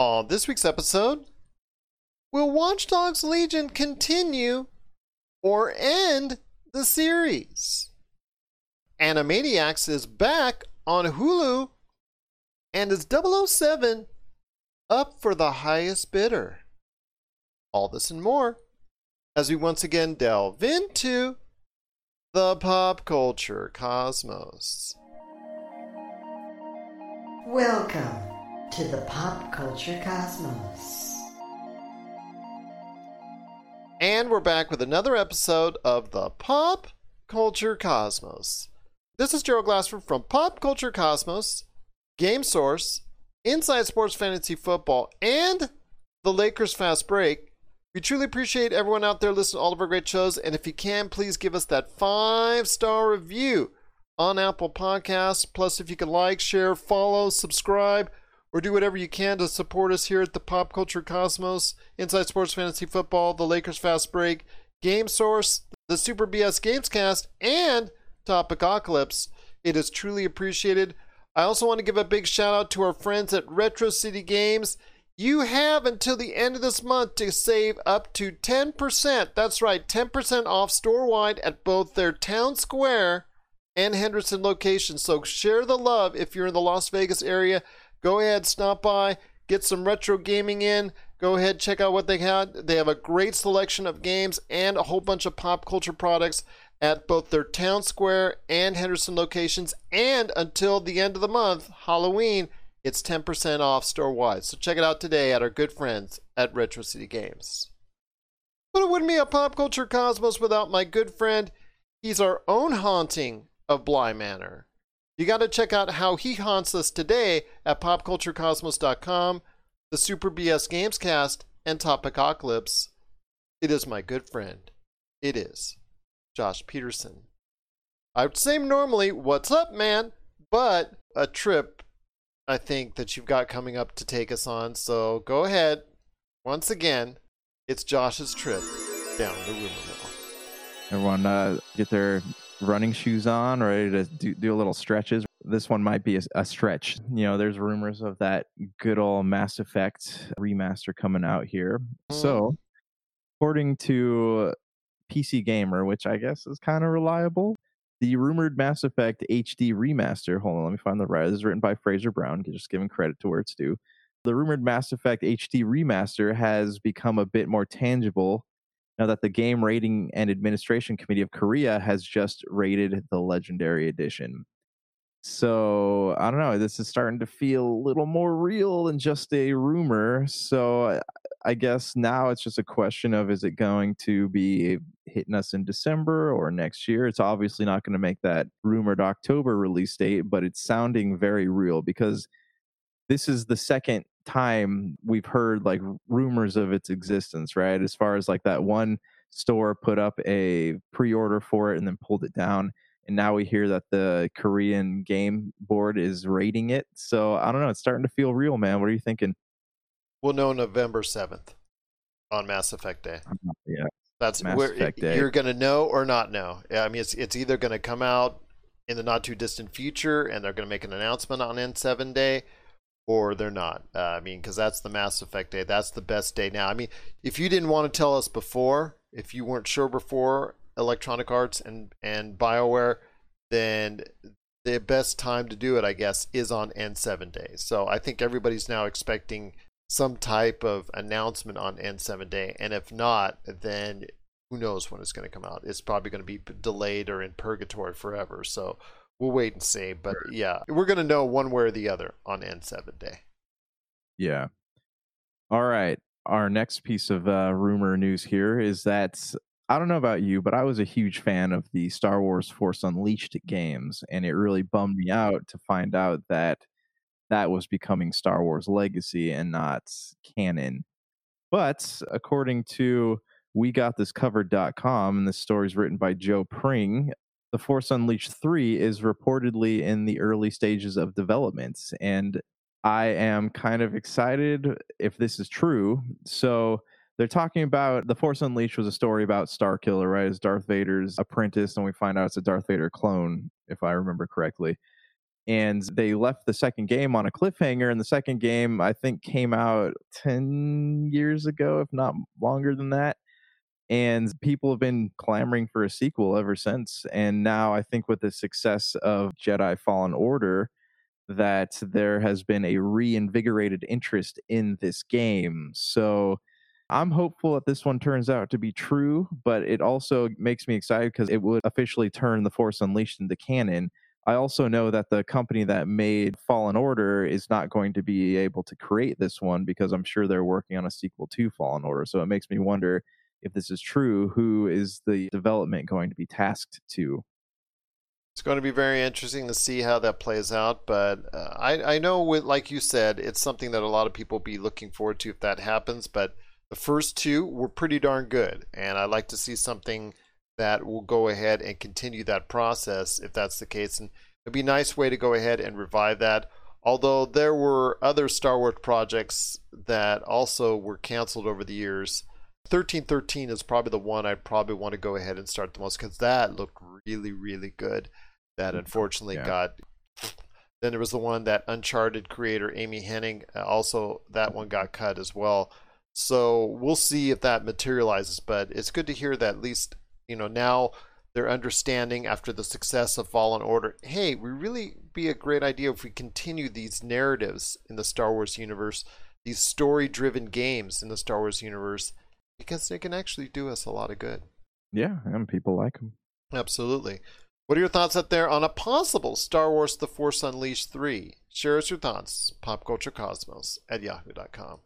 On this week's episode, will Watch Dogs Legion continue or end the series? Animaniacs is back on Hulu, and is 007 up for the highest bidder? All this and more as we once again delve into the pop culture cosmos. Welcome to the pop culture cosmos. And we're back with another episode of the Pop Culture Cosmos. This is Gerald Glassford from Pop Culture Cosmos, Game Source, Inside Sports Fantasy Football, and the Lakers Fast Break. We truly appreciate everyone out there listening to all of our great shows. And if you can, please give us that five star review on Apple Podcasts. Plus, if you can like, share, follow, subscribe, or do whatever you can to support us here at the Pop Culture Cosmos, Inside Sports Fantasy Football, the Lakers Fast Break, Game Source, the Super BS Gamescast, and Topicocalypse. It is truly appreciated. I also want to give a big shout out to our friends at Retro City Games. You have until the end of this month to save up to 10%. That's right, 10% off store wide at both their Town Square and Henderson locations. So share the love if you're in the Las Vegas area. Go ahead, stop by, get some retro gaming in. Go ahead, check out what they had. They have a great selection of games and a whole bunch of pop culture products at both their Town Square and Henderson locations. And until the end of the month, Halloween, it's 10% off store wide. So check it out today at our good friends at Retro City Games. But it wouldn't be a pop culture cosmos without my good friend. He's our own haunting of Bly Manor. You got to check out how he haunts us today at popculturecosmos.com, the Super BS Gamescast, and Topicocalypse. It is my good friend. It is Josh Peterson. I would say normally, what's up, man? But a trip I think that you've got coming up to take us on. So go ahead. Once again, it's Josh's trip down the rumor mill. Everyone uh, get their running shoes on, ready to do, do a little stretches. This one might be a, a, stretch. You know, there's rumors of that good old Mass Effect remaster coming out here. So, according to PC Gamer, which I guess is kind of reliable, the rumored Mass Effect HD remaster. Hold on, let me find the right. This is written by Fraser Brown, just giving credit to where it's due. The rumored Mass Effect HD remaster has become a bit more tangible now that the Game Rating and Administration Committee of Korea has just rated the Legendary Edition. So I don't know. This is starting to feel a little more real than just a rumor. So I guess now it's just a question of is it going to be hitting us in December or next year? It's obviously not going to make that rumored October release date, but it's sounding very real because this is the second time we've heard like rumors of its existence, right? As far as like that one store put up a pre-order for it and then pulled it down and now we hear that the Korean game board is rating it. So I don't know, it's starting to feel real, man. What are you thinking? We'll know November 7th on Mass Effect Day. Yeah. That's Mass where Effect Day. you're going to know or not know. I mean, it's it's either going to come out in the not too distant future and they're going to make an announcement on N7 Day or they're not. Uh, I mean, because that's the Mass Effect day. That's the best day now. I mean, if you didn't want to tell us before, if you weren't sure before Electronic Arts and and BioWare, then the best time to do it, I guess, is on N7 day. So I think everybody's now expecting some type of announcement on N7 day, and if not, then who knows when it's going to come out? It's probably going to be delayed or in purgatory forever. So we'll wait and see. But yeah, we're going to know one way or the other on N7 day. Yeah. All right. Our next piece of uh, rumor news here is that I don't know about you, but I was a huge fan of the Star Wars Force Unleashed games, and it really bummed me out to find out that that was becoming Star Wars Legacy and not canon. But according to we got this covered.com and this story is written by Joe Pring the Force Unleashed 3 is reportedly in the early stages of development. And I am kind of excited if this is true. So they're talking about The Force Unleashed was a story about Starkiller, right? As Darth Vader's apprentice, and we find out it's a Darth Vader clone, if I remember correctly. and they left the second game on a cliffhanger. And the second game, I think, came out 10 years ago, if not longer than that. And people have been clamoring for a sequel ever since. And now I think with the success of Jedi Fallen Order, that there has been a reinvigorated interest in this game. So I'm hopeful that this one turns out to be true, but it also makes me excited because it would officially turn The Force Unleashed into canon. I also know that the company that made Fallen Order is not going to be able to create this one because I'm sure they're working on a sequel to Fallen Order. So it makes me wonder if this is true, who is the development going to be tasked to? It's going to be very interesting to see how that plays out. But uh, I, I know, with, like you said, it's something that a lot of people be looking forward to if that happens. But the first two were pretty darn good. And I'd like to see something that will go ahead and continue that process if that's the case. And it'd be a nice way to go ahead and revive that. Although there were other Star Wars projects that also were canceled over the years 1313 is probably the one I'd probably want to go ahead and start the most because that looked really, really good. That mm, unfortunately yeah. got. Then there was the one that Uncharted creator Amy Hennig uh, also that one got cut as well. So we'll see if that materializes. But it's good to hear that at least you know now they're understanding after the success of Fallen Order. Hey, we really be a great idea if we continue these narratives in the Star Wars universe, these story-driven games in the Star Wars universe because they can actually do us a lot of good. Yeah, and people like them. Absolutely. What are your thoughts out there on a possible Star Wars The Force Unleashed 3? Share us your thoughts, popculturecosmos at yahoo.com.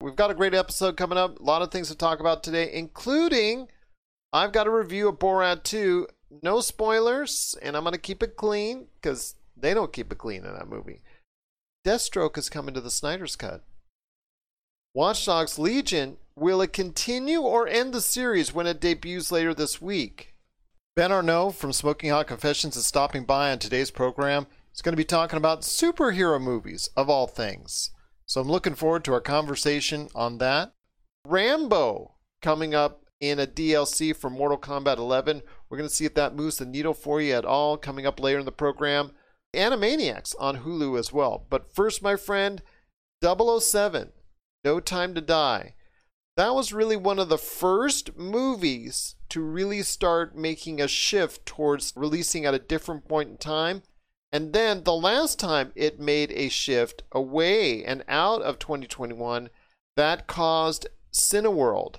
We've got a great episode coming up. A lot of things to talk about today, including I've got a review of Borat 2. No spoilers, and I'm going to keep it clean because they don't keep it clean in that movie. Deathstroke is coming to the Snyder's Cut. Watch Dogs Legion Will it continue or end the series when it debuts later this week? Ben Arnault from Smoking Hot Confessions is stopping by on today's program. He's going to be talking about superhero movies, of all things. So I'm looking forward to our conversation on that. Rambo coming up in a DLC for Mortal Kombat 11. We're going to see if that moves the needle for you at all coming up later in the program. Animaniacs on Hulu as well. But first, my friend, 007, No Time to Die that was really one of the first movies to really start making a shift towards releasing at a different point in time. And then the last time it made a shift away and out of 2021, that caused Cineworld,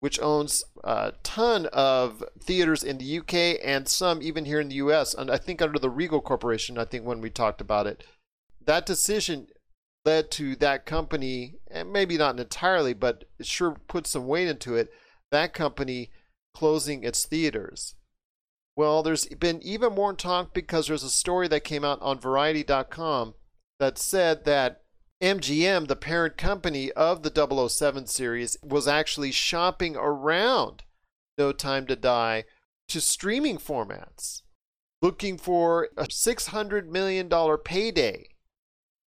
which owns a ton of theaters in the UK and some even here in the US, and I think under the Regal Corporation, I think when we talked about it, that decision led to that company, and maybe not entirely, but it sure put some weight into it, that company closing its theaters. Well, there's been even more talk because there's a story that came out on Variety.com that said that MGM, the parent company of the 007 series, was actually shopping around No Time to Die to streaming formats, looking for a $600 million payday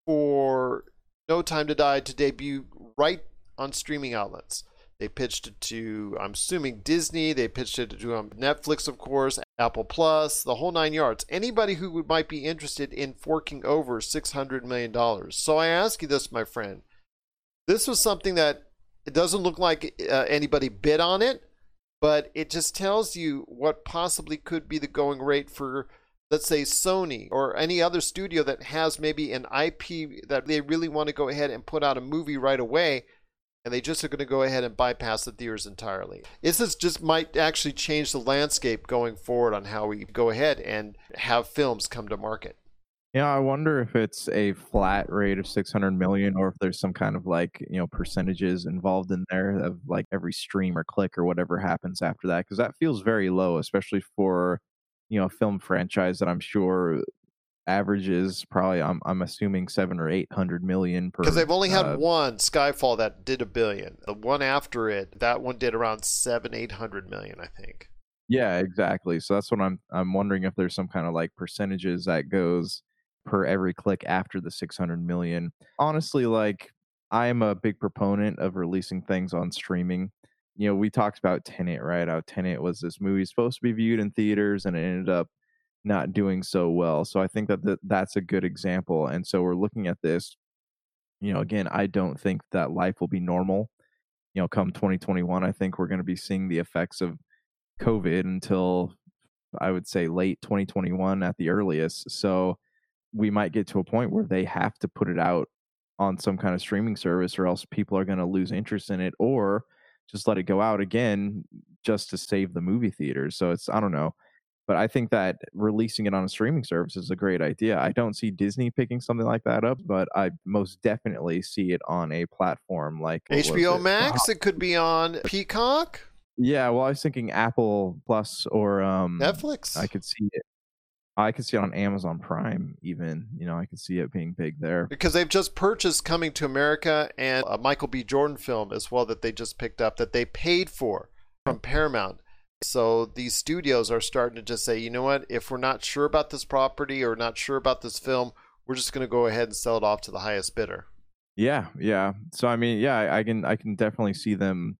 for No Time to Die to debut right on streaming outlets. They pitched it to, I'm assuming, Disney. They pitched it to um, Netflix, of course, Apple Plus, the whole nine yards. Anybody who might be interested in forking over $600 million. So I ask you this, my friend. This was something that it doesn't look like uh, anybody bid on it, but it just tells you what possibly could be the going rate for let's say Sony or any other studio that has maybe an IP that they really want to go ahead and put out a movie right away and they just are going to go ahead and bypass the theaters entirely. Is this just might actually change the landscape going forward on how we go ahead and have films come to market? Yeah, I wonder if it's a flat rate of 600 million or if there's some kind of like, you know, percentages involved in there of like every stream or click or whatever happens after that because that feels very low especially for you know film franchise that I'm sure averages probably I'm I'm assuming seven or eight hundred million per. Because they've only had uh, one Skyfall that did a billion. The one after it, that one did around seven eight hundred million, I think. Yeah, exactly. So that's what I'm I'm wondering if there's some kind of like percentages that goes per every click after the 600 million. Honestly, like I'm a big proponent of releasing things on streaming you know, we talked about Tenet, right? How Tenet was this movie supposed to be viewed in theaters and it ended up not doing so well. So I think that th- that's a good example. And so we're looking at this. You know, again, I don't think that life will be normal. You know, come 2021, I think we're going to be seeing the effects of COVID until I would say late 2021 at the earliest. So we might get to a point where they have to put it out on some kind of streaming service or else people are going to lose interest in it or just let it go out again just to save the movie theaters. So it's I don't know. But I think that releasing it on a streaming service is a great idea. I don't see Disney picking something like that up, but I most definitely see it on a platform like HBO it? Max. It could be on Peacock. Yeah, well, I was thinking Apple Plus or um, Netflix. I could see it. I could see it on Amazon Prime, even. You know, I could see it being big there because they've just purchased Coming to America and a Michael B. Jordan film as well that they just picked up that they paid for from Paramount. So these studios are starting to just say, you know what? If we're not sure about this property or not sure about this film, we're just going to go ahead and sell it off to the highest bidder. Yeah, yeah. So I mean, yeah, I can I can definitely see them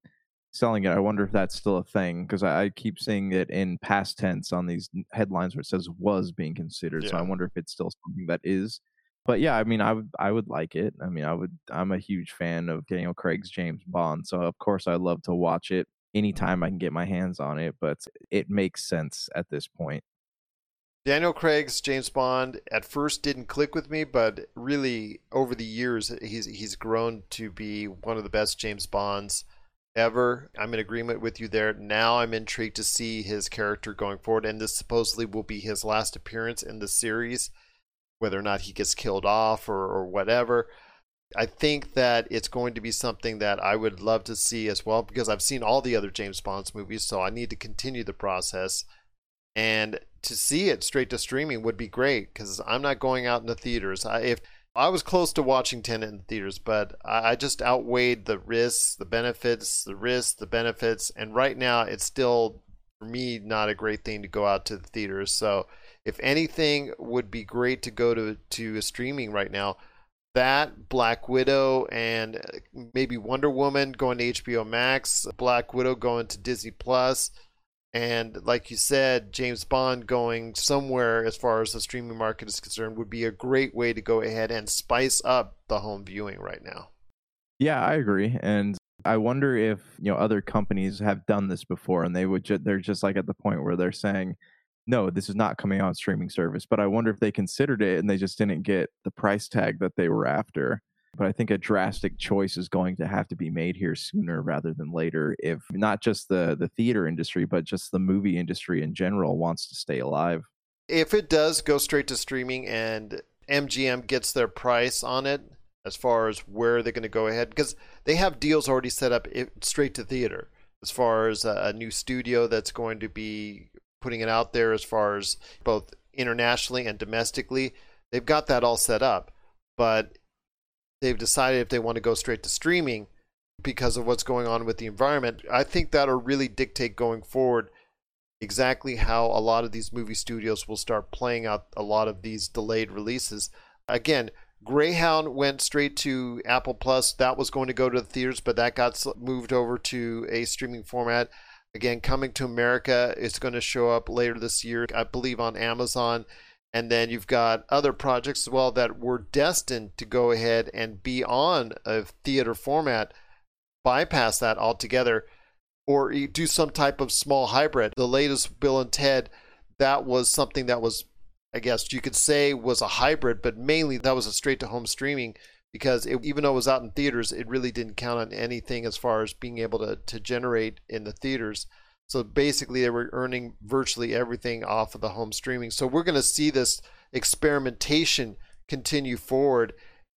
selling it. I wonder if that's still a thing because I, I, keep seeing it in past tense on these headlines where it says was being considered. Yeah. So I wonder if it's still something that is. But yeah, I mean, I would I would like it. I mean, I would. I'm a huge fan of Daniel Craig's James Bond, so of course I'd love to watch it anytime I can get my hands on it. But it makes sense at this point. Daniel Craig's James Bond at first didn't click with me, but really over the years he's he's grown to be one of the best James Bonds ever. I'm in agreement with you there. Now I'm intrigued to see his character going forward, and this supposedly will be his last appearance in the series, whether or not he gets killed off or, or whatever. I think that it's going to be something that I would love to see as well because I've seen all the other James Bond's movies, so I need to continue the process. And to see it straight to streaming would be great because I'm not going out in the theaters. I, if I was close to watching Tenet in the theaters, but I just outweighed the risks, the benefits, the risks, the benefits, and right now it's still for me not a great thing to go out to the theaters. So if anything would be great to go to to a streaming right now, that Black Widow and uh, maybe Wonder Woman going to HBO Max, Black Widow going to Disney Plus and like you said, James Bond going somewhere as far as the streaming market is concerned would be a great way to go ahead and spice up the home viewing right now. Yeah, I agree. And I wonder if, you know, other companies have done this before and they would ju- they're just like at the point where they're saying, "No, this is not coming on streaming service." But I wonder if they considered it and they just didn't get the price tag that they were after. But I think a drastic choice is going to have to be made here sooner rather than later if not just the, the theater industry, but just the movie industry in general wants to stay alive. If it does go straight to streaming and MGM gets their price on it, as far as where they're going to go ahead, because they have deals already set up straight to theater, as far as a, new studio that's going to be putting it out there, as far as both internationally and domestically. They've got that all set up. But they've decided if they want to go straight to streaming because of what's going on with the environment. I think that'll really dictate going forward exactly how a lot of these movie studios will start playing out a lot of these delayed releases. Again, Greyhound went straight to Apple Plus. That was going to go to the theaters, but that got moved over to a streaming format. Again, coming to America, it's going to show up later this year, I believe, on Amazon and then you've got other projects as well that were destined to go ahead and be on a theater format, bypass that altogether, or do some type of small hybrid. The latest Bill and Ted, that was something that was, I guess you could say, was a hybrid, but mainly that was a straight to home streaming because it, even though it was out in theaters, it really didn't count on anything as far as being able to, to generate in the theaters. So basically, they were earning virtually everything off of the home streaming. So we're going to see this experimentation continue forward.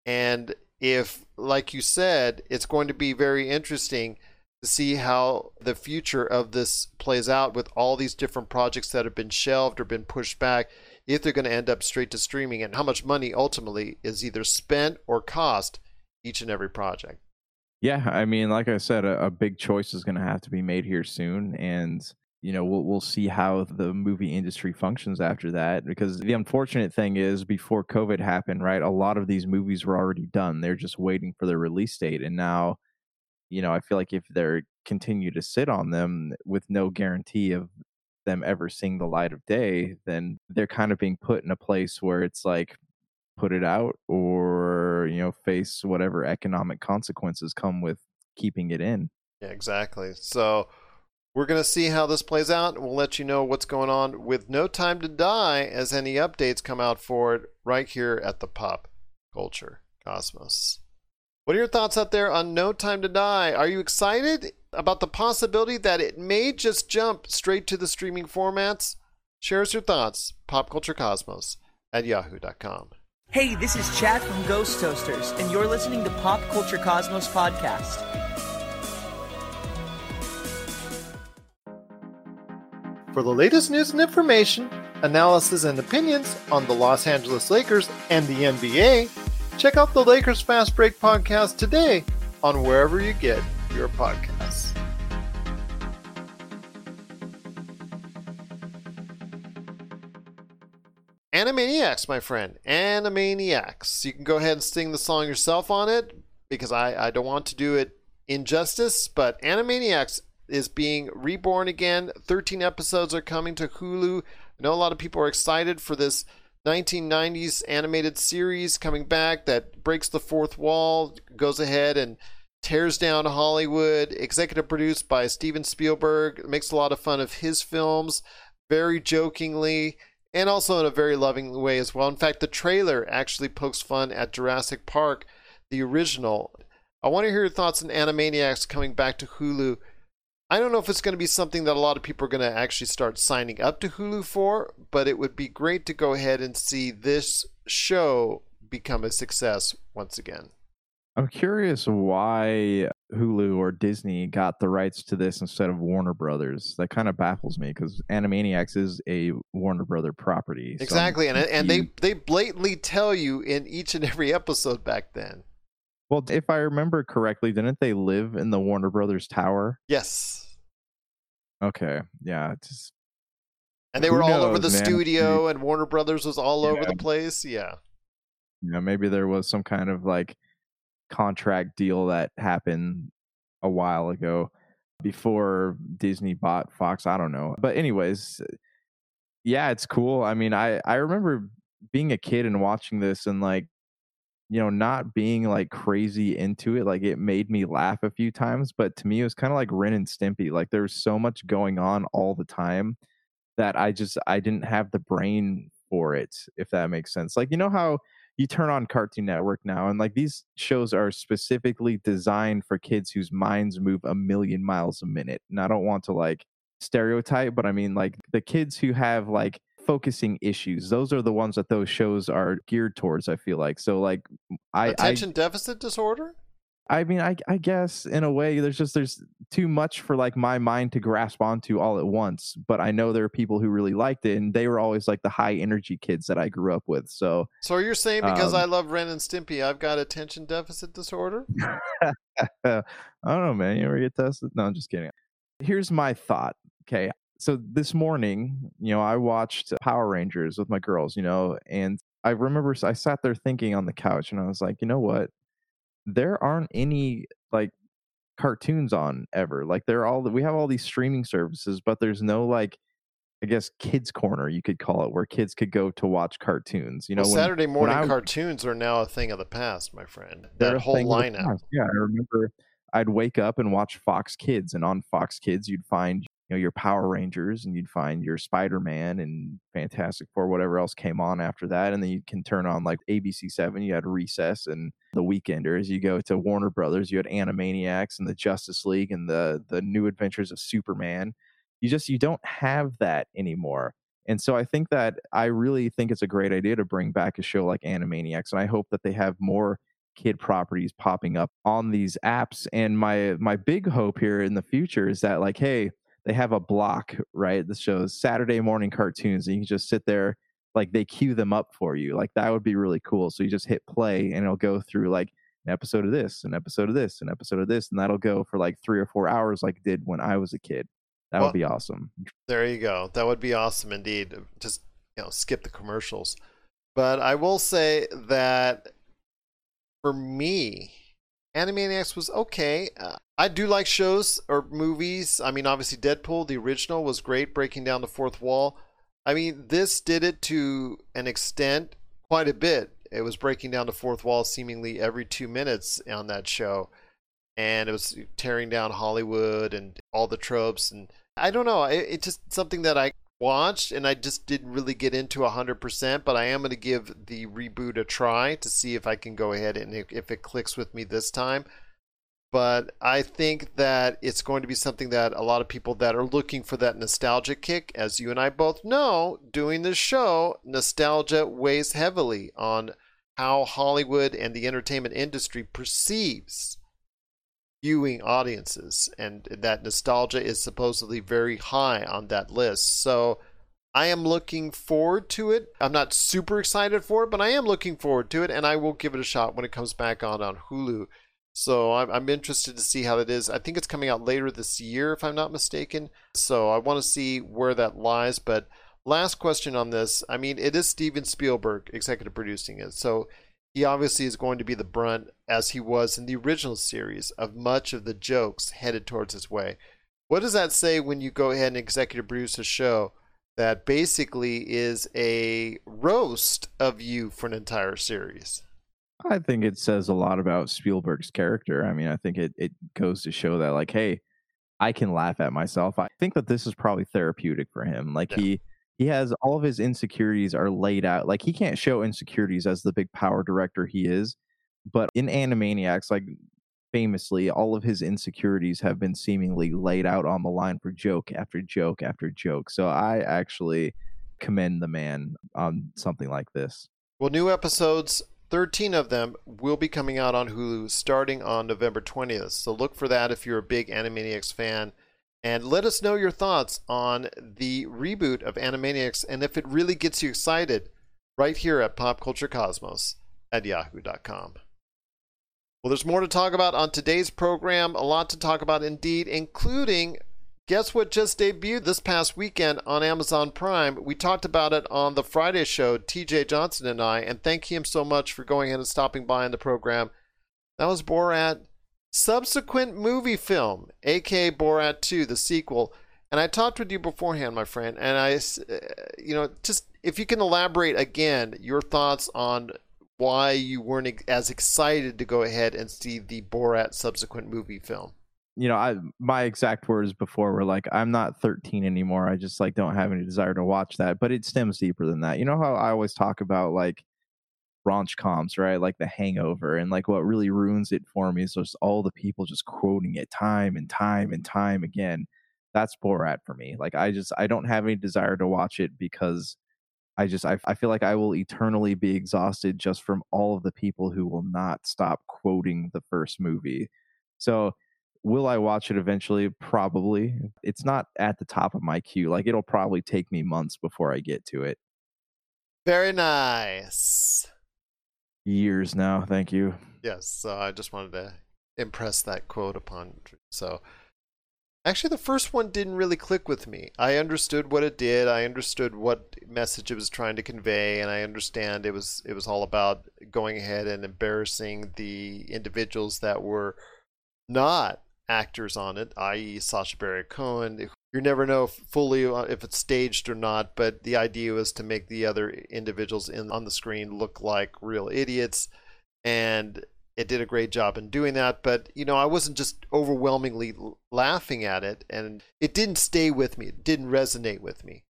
And if, like you said, it's going to be very interesting to see how the future of this plays out with all these different projects that have been shelved or been pushed back, if they're going to end up straight to streaming, and how much money ultimately is either spent or cost each and every project. Yeah, I mean, like I said, a, a big choice is going to have to be made here soon, and you know we'll we'll see how the movie industry functions after that. Because the unfortunate thing is, before COVID happened, right, a lot of these movies were already done. They're just waiting for their release date, and now, you know, I feel like if they're continue to sit on them with no guarantee of them ever seeing the light of day, then they're kind of being put in a place where it's like put it out or you know face whatever economic consequences come with keeping it in. Yeah, exactly. So we're going to see how this plays out, we'll let you know what's going on with No Time to Die as any updates come out for it right here at the Pop Culture Cosmos. What are your thoughts out there on No Time to Die? Are you excited about the possibility that it may just jump straight to the streaming formats? Share us your thoughts, popculturecosmos at yahoo.com. Hey, this is Chad from Ghost Toasters, and you're listening to Pop Culture Cosmos Podcast. For the latest news and information, analysis and opinions on the Los Angeles Lakers and the NBA, check out the Lakers Fast Break podcast today on wherever you get your podcasts. Animaniacs, my friend. Animaniacs. You can go ahead and sing the song yourself on it because I, I don't want to do it injustice, but Animaniacs is being reborn again. 13 episodes are coming to Hulu. I know a lot of people are excited for this 1990s animated series coming back that breaks the fourth wall, goes ahead and tears down Hollywood. Executive produced by Steven Spielberg, makes a lot of fun of his films, very jokingly, and also in a very loving way as well. In fact, the trailer actually pokes fun at Jurassic Park, the original. I want to hear your thoughts on Animaniacs coming back to Hulu. I don't know if it's going to be something that a lot of people are going to actually start signing up to Hulu for, but it would be great to go ahead and see this show become a success once again. I'm curious why Hulu or Disney got the rights to this instead of Warner Brothers. That kind of baffles me because Animaniacs is a Warner Brother property. so Exactly, and and they they blatantly tell you in each and every episode back then. well, if I remember correctly, didn't they live in the Warner Brothers tower? Yes. Okay, yeah, just And they were all over the man? studio, and Warner Brothers was all over the place. Yeah. know maybe there was some kind of like contract deal that happened a while ago before Disney bought Fox. I don't know. But anyways, yeah, it's cool. I mean, I I remember being a kid and watching this and like you know not being like crazy into it like it made me laugh a few times but to me it was kind of like ren and stimpy like there was so much going on all the time that i just i didn't have the brain for it if that makes sense like you know how you turn on Cartoon Network now, and like these shows are specifically designed for kids whose minds move a million miles a minute. And I don't want to like stereotype, but I mean like the kids who have like focusing issues, those are the ones that those shows are geared towards. I feel like so like I I, Attention deficit disorder? I mean I I guess in a way there's just there's too much for like my mind to grasp onto all at once. But I know there are people who really liked it, and they were always like the high energy kids that I grew up with. So So you're saying because Um, I love Ren and Stimpy, I've got attention deficit disorder? I don't know, man. You ever get tested? No, I'm just kidding. Here's my thought. Okay. So this morning, you know, I watched Power Rangers with my girls, you know, and I remember I sat there thinking on the couch and I was like, you know what? There aren't any like cartoons on ever. Like they're all we have all these streaming services, but there's no like I guess kids corner you could call it where kids could go to watch cartoons. You know, well, when- Saturday morning I- cartoons are now a thing of the past, my friend. That whole lineup. Yeah, I remember I'd wake up and watch Fox Kids, and on Fox Kids you'd find you know your Power Rangers, and you'd find your Spider Man and Fantastic Four, whatever else came on after that, and then you can turn on like ABC Seven. You had Recess and The Weekenders. You go to Warner Brothers, you had Animaniacs and the Justice League and the the New Adventures of Superman. You just you don't have that anymore. And so I think that I really think it's a great idea to bring back a show like Animaniacs, and I hope that they have more kid properties popping up on these apps. And my my big hope here in the future is that like, hey, they have a block, right? This shows Saturday morning cartoons, and you can just sit there, like they queue them up for you. Like that would be really cool. So you just hit play, and it'll go through like an episode of this, an episode of this, an episode of this, and that'll go for like three or four hours, like it did when I was a kid. That Well- would be awesome. There you go. That would be awesome indeed. Uh, just you know, skip the commercials. But I will say that for me, Animaniacs was okay. Uh, I do like shows or movies. I mean, obviously, Deadpool, the original, was great, breaking down the fourth wall. I mean, this did it to an extent, quite a bit. It was breaking down the fourth wall seemingly every two minutes on that show. And it was tearing down Hollywood and all the tropes. And I don't know. It, it's just something that I watched and I just didn't really get into 100%, but I am going to give the reboot a try to see if I can go ahead and if it clicks with me this time. But I think that it's going to be something that a lot of people that are looking for that nostalgic kick, as you and I both know, doing this show, nostalgia weighs heavily on how Hollywood and the entertainment industry perceives viewing audiences, and that nostalgia is supposedly very high on that list. So I am looking forward to it. I'm not super excited for it, but I am looking forward to it, and I will give it a shot when it comes back on on Hulu. So I'm, I'm interested to see how it is. I think it's coming out later this year, if I'm not mistaken. So I want to see where that lies. But last question on this I mean, it is Steven Spielberg executive producing it. So he obviously is going to be the brunt, as he was in the original series, of much of the jokes headed towards his way. What does that say when you go ahead and executive produce a show that basically is a roast of you for an entire series? I think it says a lot about Spielberg's character. I mean, I think it, it goes to show that, like, hey, I can laugh at myself. I think that this is probably therapeutic for him. Like, yeah. he he has all of his insecurities are laid out. Like he can't show insecurities as the big power director he is, but in Animaniacs, like famously, all of his insecurities have been seemingly laid out on the line for joke after joke after joke. So I actually commend the man on something like this. Well, new episodes 13 of them will be coming out on Hulu starting on November 20th. So look for that if you're a big Animaniacs fan. And let us know your thoughts on the reboot of Animaniacs and if it really gets you excited right here at popculturecosmos at yahoo.com. Well, there's more to talk about on today's program. A lot to talk about indeed, including guess what just debuted this past weekend on Amazon Prime? We talked about it on the Friday show, TJ Johnson and I, and thank him so much for going in and stopping by in the program. That was Borat subsequent movie film, aka Borat 2, the sequel. And I talked with you beforehand, my friend, and I, uh, you know, just if you can elaborate again your thoughts on why you weren't as excited to go ahead and see the Borat subsequent movie film. You know, I my exact words before were like, "I'm not 13 anymore. I just like don't have any desire to watch that." But it stems deeper than that. You know how I always talk about like raunch comps, right? Like The Hangover. And like what really ruins it for me is just all the people just quoting it time and time and time again. That's Borat for me. Like I just I don't have any desire to watch it because I just I, I feel like I will eternally be exhausted just from all of the people who will not stop quoting the first movie. So will I watch it eventually? Probably. It's not at the top of my queue. Like it'll probably take me months before I get to it. Very nice years now. Thank you. Yes, so I just wanted to impress that quote upon. So, actually, the first one didn't really click with me. I understood what it did. I understood what message it was trying to convey, and I understand it was it was all about going ahead and embarrassing the individuals that were not actors on it, i.e., Sacha Baron Cohen, you never know fully if it's staged or not, but the idea was to make the other individuals in on the screen look like real idiots, and it did a great job in doing that. But you know, I wasn't just overwhelmingly laughing at it, and it didn't stay with me. It didn't resonate with me.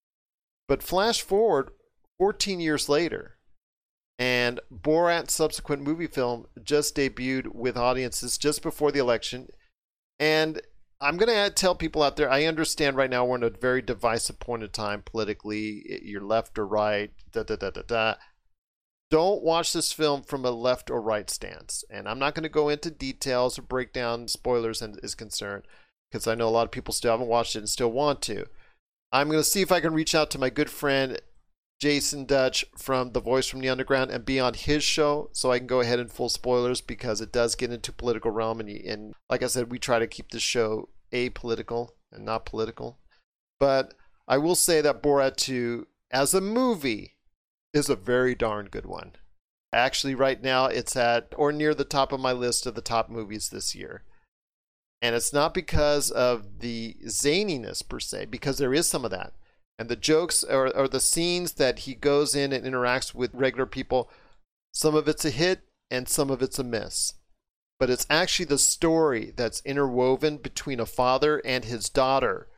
But flash forward 14 years later, and Borat's subsequent movie film just debuted with audiences just before the election, and I'm going to tell people out there I understand right now we're in a very divisive point in time politically. You're left or right, da da da da da. Don't watch this film from a left or right stance. And I'm not going to go into details or break down spoilers and is concerned because I know a lot of people still haven't watched it and still want to. I'm going to see if I can reach out to my good friend Jason Dutch from The Voice from the Underground and be on his show so I can go ahead and full spoilers because it does get into political realm and, and like I said we try to keep this show apolitical and not political. But I will say that Borat 2 as a movie is a very darn good one. Actually, right now it's at or near the top of my list of the top movies this year. And it's not because of the zaniness per se, because there is some of that. And the jokes or, or the scenes that he goes in and interacts with regular people, some of it's a hit and some of it's a miss. But it's actually the story that's interwoven between a father and his daughter,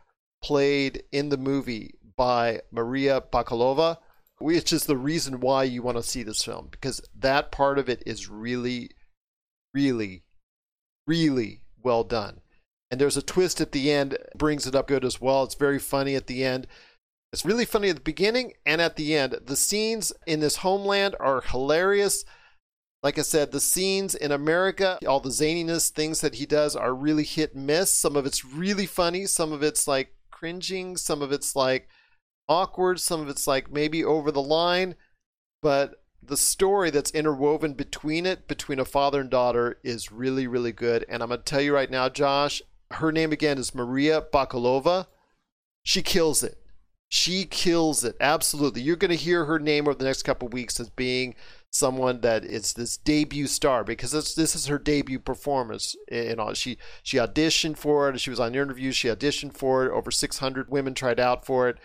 played in the movie by Maria Bakalova, which is the reason why you want to see this film, because that part of it is really, really, really well done. And there's a twist at the end, brings it up good as well. It's very funny at the end. It's really funny at the beginning and at the end. The scenes in this homeland are hilarious. Like I said, the scenes in America, all the zaniness things that he does are really hit miss. Some of it's really funny, some of it's like cringing, some of it's like awkward, some of it's like maybe over the line. But the story that's interwoven between it, between a father and daughter, is really, really good. And I'm going to tell you right now, Josh, her name again is Maria Bakalova. She kills it. She kills it. Absolutely. You're going to hear her name over the next couple weeks as being someone that is this debut star because this, this is her debut performance and all. She she auditioned for it. She was on interviews. She auditioned for it. Over 600 women tried out for it.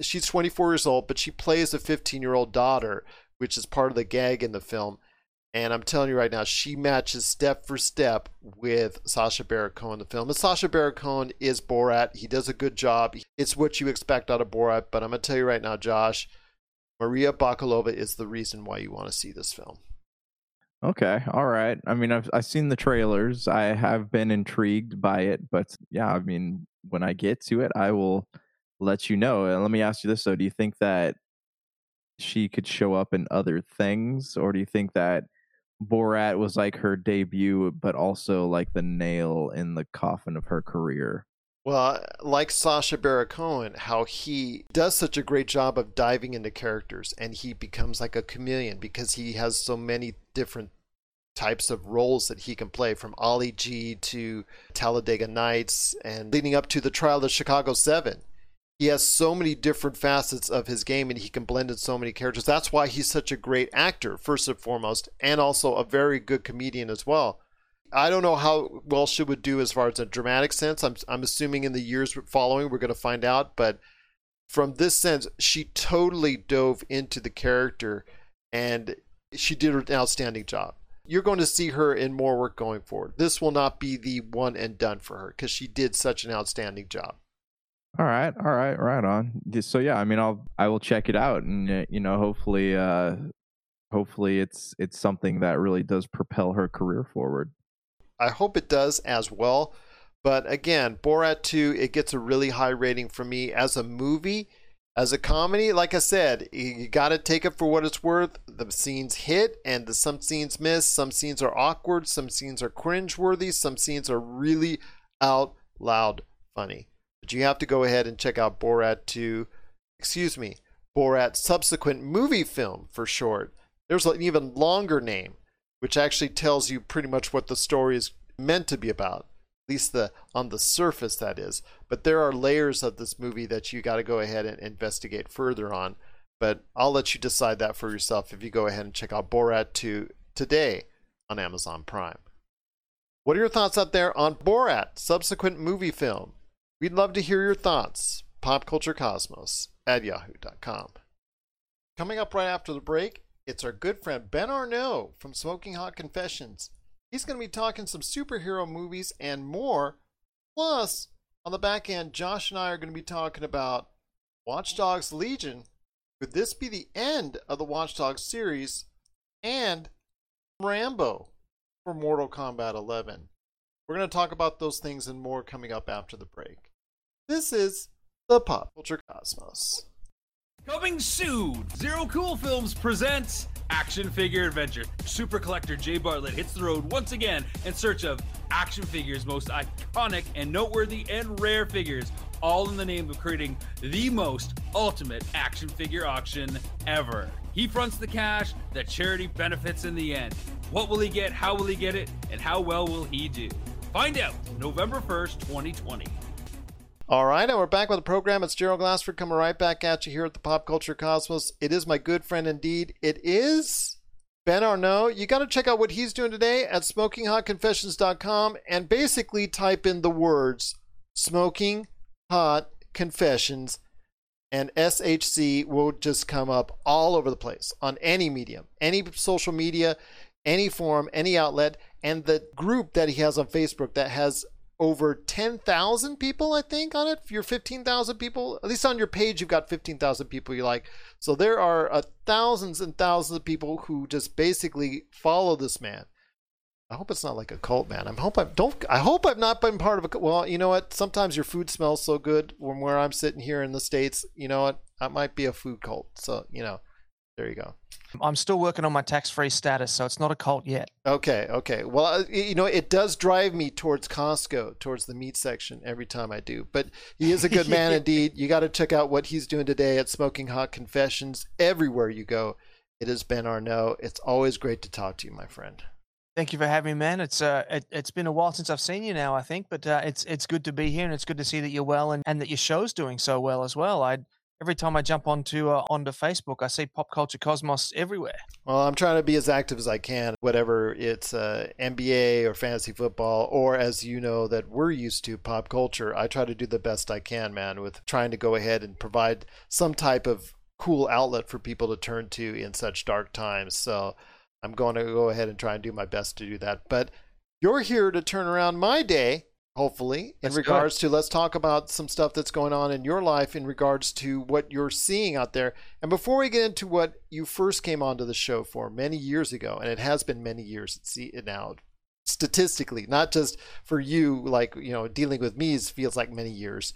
She's 24 years old but she plays a 15 year old daughter which is part of the gag in the film and I'm telling you right now, she matches step for step with Sacha Baron Cohen in the film. And Sacha Baron Cohen is Borat. He does a good job. It's what you expect out of Borat. But I'm going to tell you right now, Josh, Maria Bakalova is the reason why you want to see this film. Okay, all right. I mean, I've I've seen the trailers. I have been intrigued by it, but yeah, I mean, when I get to it, I will let you know. And let me ask you this though: Do you think that she could show up in other things, or do you think that Borat was like her debut, but also like the nail in the coffin of her career. Well, uh, like Sacha Baron Cohen, how he does such a great job of diving into characters and he becomes like a chameleon because he has so many different types of roles that he can play from Ali G to Talladega Nights and leading up to the trial of Chicago 7 he has so many different facets of his game and he can blend in so many characters. That's why he's such a great actor, first and foremost, and also a very good comedian as well. I don't know how well she would do as far as a dramatic sense. I'm, I'm assuming in the years following we're going to find out, but from this sense, she totally dove into the character and she did an outstanding job. You're going to see her in more work going forward. This will not be the one and done for her because she did such an outstanding job. All right, all right, right on. So yeah, I mean, I'll I will check it out, and uh, you know, hopefully, uh, hopefully, it's it's something that really does propel her career forward. I hope it does as well. But again, Borat 2, it gets a really high rating for me as a movie. As a comedy, like I said, you got to take it for what it's worth. The scenes hit and the, some scenes miss. Some scenes are awkward. Some scenes are cringeworthy. Some scenes are really out loud funny. But you have to go ahead and check out Borat 2, excuse me, Borat subsequent movie film for short. There's an even longer name, which actually tells you pretty much what the story is meant to be about. At least the on the surface that is. But there are layers of this movie that you got to go ahead and investigate further on. But I'll let you decide that for yourself if you go ahead and check out Borat 2 today on Amazon Prime. What are your thoughts out there on Borat subsequent movie film? We'd love to hear your thoughts. PopCultureCosmos at yahoo.com. Coming up right after the break, it's our good friend Ben Arnault from Smoking Hot Confessions. He's going to be talking some superhero movies and more. Plus, on the back end, Josh and I are going to be talking about Watch Dogs Legion. Could this be the end of the Watch Dogs series? And Rambo for Mortal Kombat 11. We're going to talk about those things and more coming up after the break. This is the Pop Culture Cosmos. Coming soon, Zero Cool Films presents Action Figure Adventure. Super collector Jay Bartlett hits the road once again in search of action figures, most iconic and noteworthy and rare figures, all in the name of creating the most ultimate action figure auction ever. He fronts the cash that charity benefits in the end. What will he get? How will he get it? And how well will he do? Find out November 1st, 2020. All right, and we're back with the program. It's Gerald Glassford coming right back at you here at the Pop Culture Cosmos. It is my good friend indeed. It is Ben Arnault, you got to check out what he's doing today at smokinghotconfessions.com and basically type in the words smoking hot confessions and SHC will just come up all over the place on any medium, any social media, any forum, any outlet. And the group that he has on Facebook that has over 10,000 people, I think, on it. If you're 15,000 people, at least on your page, you've got 15,000 people you like. So there are uh, thousands and thousands of people who just basically follow this man. I hope it's not like a cult, man. I hope I don't. I hope I've not been part of a. Well, you know what? Sometimes your food smells so good from where I'm sitting here in the states. You know what? That might be a food cult. So you know, there you go. I'm still working on my tax-free status, so it's not a cult yet. Okay, okay. Well, you know, it does drive me towards Costco, towards the meat section every time I do. But he is a good man indeed. You got to check out what he's doing today at Smoking Hot Confessions. Everywhere you go, it is Ben Arnault. It's always great to talk to you, my friend. Thank you for having me, man. It's uh, it, has been a while since I've seen you now, I think, but uh, it's it's good to be here, and it's good to see that you're well, and, and that your show's doing so well as well. I every time I jump onto uh, onto Facebook, I see Pop Culture Cosmos everywhere. Well, I'm trying to be as active as I can, whatever it's uh, NBA or fantasy football, or as you know that we're used to pop culture. I try to do the best I can, man, with trying to go ahead and provide some type of cool outlet for people to turn to in such dark times. So I'm going to go ahead and try and do my best to do that. But you're here to turn around my day, hopefully, in regards to let's talk about some stuff that's going on in your life in regards to what you're seeing out there. And before we get into what you first came onto the show for many years ago, and it has been many years see now statistically, not just for you, like, you know, dealing with me feels like many years.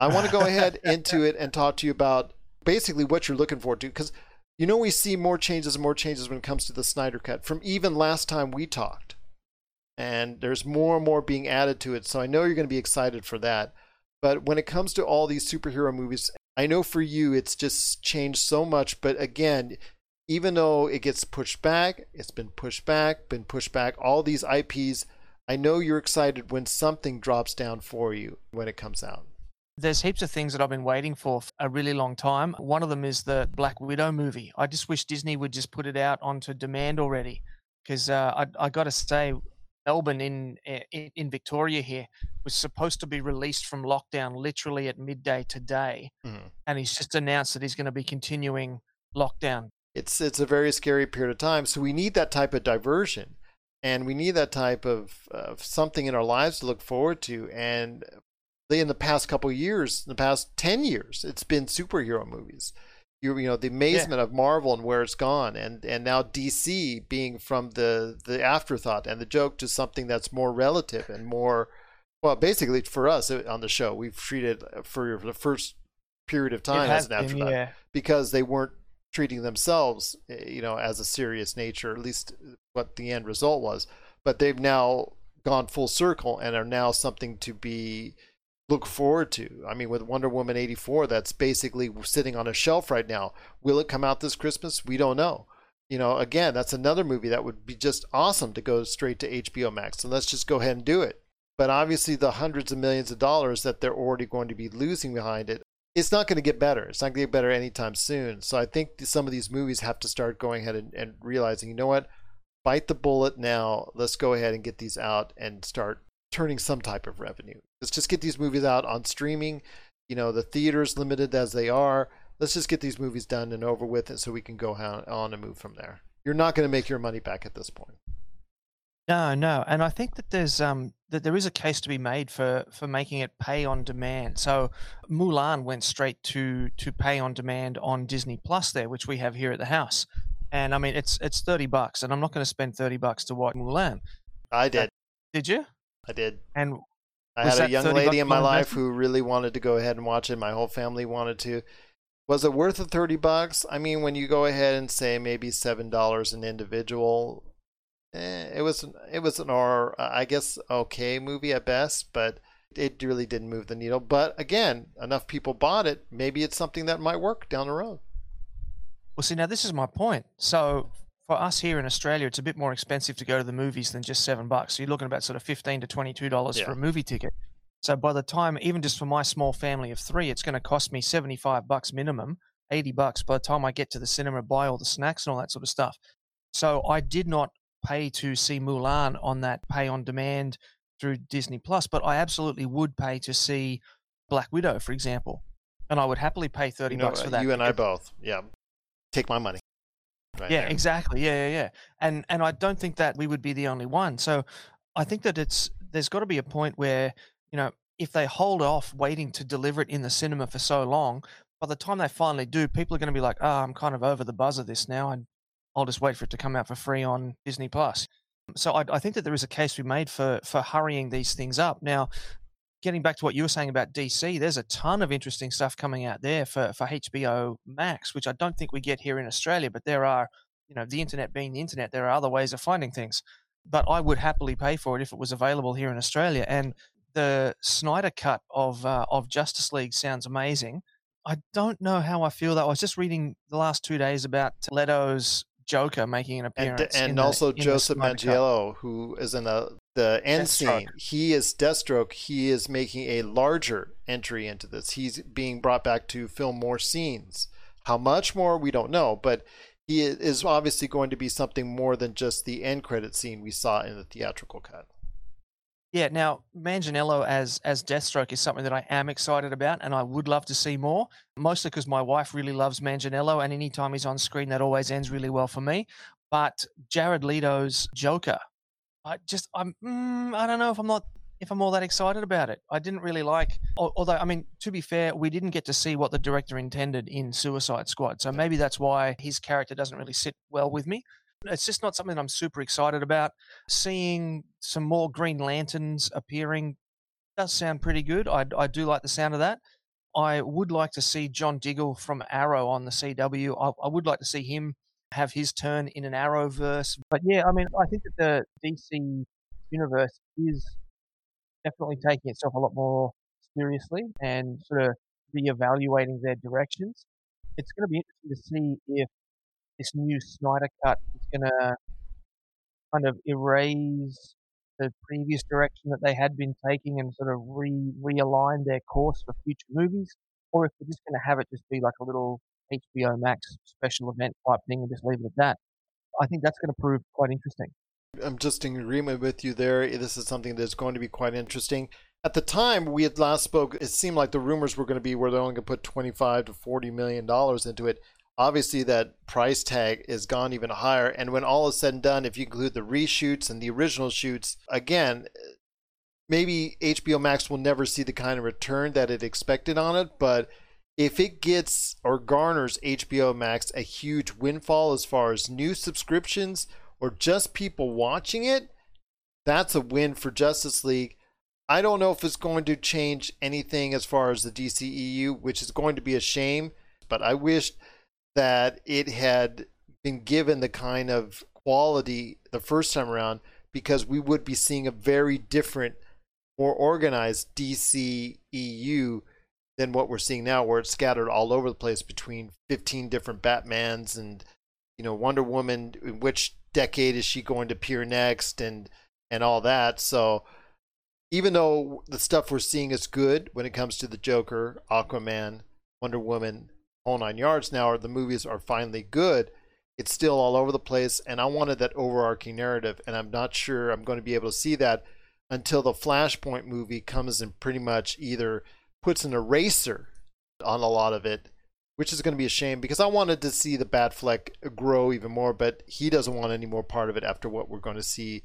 I want to go ahead into it and talk to you about basically what you're looking forward to because you know we see more changes and more changes when it comes to the Snyder cut from even last time we talked. And there's more and more being added to it. So I know you're going to be excited for that. But when it comes to all these superhero movies, I know for you it's just changed so much, but again, even though it gets pushed back, it's been pushed back, been pushed back, all these IPs, I know you're excited when something drops down for you when it comes out. There's heaps of things that I've been waiting for a really long time. One of them is the Black Widow movie. I just wish Disney would just put it out onto demand already, because uh, I, I got to say, Melbourne in, in in Victoria here was supposed to be released from lockdown literally at midday today, Mhm. and he's just announced that he's going to be continuing lockdown. it's it's a very scary period of time. So we need that type of diversion, and we need that type of, of something in our lives to look forward to. And in the past couple of years, in the past ten years, it's been superhero movies. You you know the amazement of Marvel and where it's gone, and and now DC being from the the afterthought and the joke to something that's more relative and more. Well, basically, for us uh, on the show, we've treated uh, for the first period of time as an been, afterthought yeah. because they weren't treating themselves, eh, you know, as a serious nature, at least what the end result was. But they've now gone full circle and are now something to be look forward to. I mean, with Wonder Woman 84, that's basically sitting on a shelf right now. Will it come out this Christmas? We don't know. You know, again, that's another movie that would be just awesome to go straight to HBO Max. And let's just go ahead and do it. But obviously, the hundreds of millions of dollars that they're already going to be losing behind it it's not going to get better. It's not going to get better anytime soon. So I think some of these movies have to start going ahead and, and realizing, you know what, bite the bullet now. Let's go ahead and get these out and start turning some type of revenue. Let's just get these movies out on streaming. You know, the theaters limited as they are. Let's just get these movies done and over with, and so we can go on, and move from there. You're not going to make your money back at this point. No, no, and I think that there's um that there is a case to be made for for making it pay on demand. So Mulan went straight to to pay on demand on Disney Plus there, which we have here at the house. And I mean, it's it's thirty bucks, and I'm not going to spend thirty bucks to watch Mulan. I did. Did you? I did. And I Was had a young lady in my life investment? who really wanted to go ahead and watch it. My whole family wanted to. Was it worth the 30 bucks? I mean, when you go ahead and say maybe $7 an individual, eh, it was it was an or I guess okay movie at best, but it really didn't move the needle. But again, enough people bought it. Maybe it's something that might work down the road. Well, see, now this is my point. So for us here in Australia, it's a bit more expensive to go to the movies than just seven bucks. So you're looking about sort of fifteen to twenty-two dollars for a movie ticket. So by the time, even just for my small family of three, it's going to cost me seventy-five bucks minimum, eighty bucks by the time I get to the cinema, buy all the snacks and all that sort of stuff. So I did not pay to see Mulan on that pay on demand through Disney Plus, but I absolutely would pay to see Black Widow, for example, and I would happily pay thirty You, know, bucks for that. you and I both. Yeah. Take my money. Right yeah, there. exactly. Yeah, yeah, yeah. And and I don't think that we would be the only one. So I think that it's there's got to be a point where you know if they hold off waiting to deliver it in the cinema for so long, by the time they finally do, people are going to be like, "Oh, I'm kind of over the buzz of this now, and I'll just wait for it to come out for free on Disney Plus." So I, I think that there is a case we made for for hurrying these things up. Now, getting back to what you were saying about DC, there's a ton of interesting stuff coming out there for, for HBO Max, which I don't think we get here in Australia, but there are, you know, the internet being the internet, there are other ways of finding things. But I would happily pay for it if it was available here in Australia. And the Snyder cut of uh, of Justice League sounds amazing. I don't know how I feel though. I was just reading the last two days about Leto's Joker making an and, appearance, and the- also the Joseph cut. Who is in the the end Deathstroke. scene. He is Deathstroke. He is making a larger entry into this. He's being brought back to film more scenes. How much more we don't know, but he is obviously going to be something more than just the end credit scene we saw in the theatrical cut. Yeah, now Manganiello as as Deathstroke is something that I am excited about, and I would love to see more. Mostly because my wife really loves Manganiello, and anytime he's on screen, that always ends really well for me. But Jared Leto's Joker, I just I'm mm, I don't know if I'm not if I'm all that excited about it. I didn't really like, although I mean to be fair, we didn't get to see what the director intended in Suicide Squad, so maybe that's why his character doesn't really sit well with me. It's just not something I'm super excited about seeing some more Green Lanterns appearing does sound pretty good. I, I do like the sound of that. I would like to see John Diggle from Arrow on the CW. I, I would like to see him have his turn in an Arrowverse. But yeah, I mean, I think that the DC universe is definitely taking itself a lot more seriously and sort of reevaluating their directions. It's going to be interesting to see if this new Snyder cut is going to kind of erase the previous direction that they had been taking and sort of re realign their course for future movies, or if they're just going to have it just be like a little HBO Max special event type thing and just leave it at that. I think that's going to prove quite interesting. I'm just in agreement with you there. Eh, this is something that's going to be quite interesting. At the time we had last spoke, it seemed like the rumors were going to be where they're only going to put 25 to 40 million dollars into it. Obviously, that price tag is gone even higher. And when all is said and done, if you include the reshoots and the original shoots, again, eh, maybe HBO Max will never see the kind of return that it expected on it. But if it gets or garners HBO Max a huge windfall as far as new subscriptions or just people watching it, that's a win for Justice League. I don't know if it's going to change anything as far as the DCEU, which is going to be a shame, but I wish that it had been given the kind of quality the first time around because we would be seeing a very different, more organized DCEU than what we're seeing now, where it's scattered all over the place between 15 different Batmans and, you know, Wonder Woman. In which decade is she going to appear next, and and all that. So, even though the stuff we're seeing is good when it comes to the Joker, Aquaman, Wonder Woman, whole nine yards, now or the movies are finally good. It's still all over the place, and I wanted that overarching narrative, and I'm not sure I'm going to be able to see that until the Flashpoint movie comes and pretty much either puts an eraser on a lot of it, which is going to be a shame because I wanted to see the Batfleck grow even more, but he doesn't want any more part of it after what we're going to see.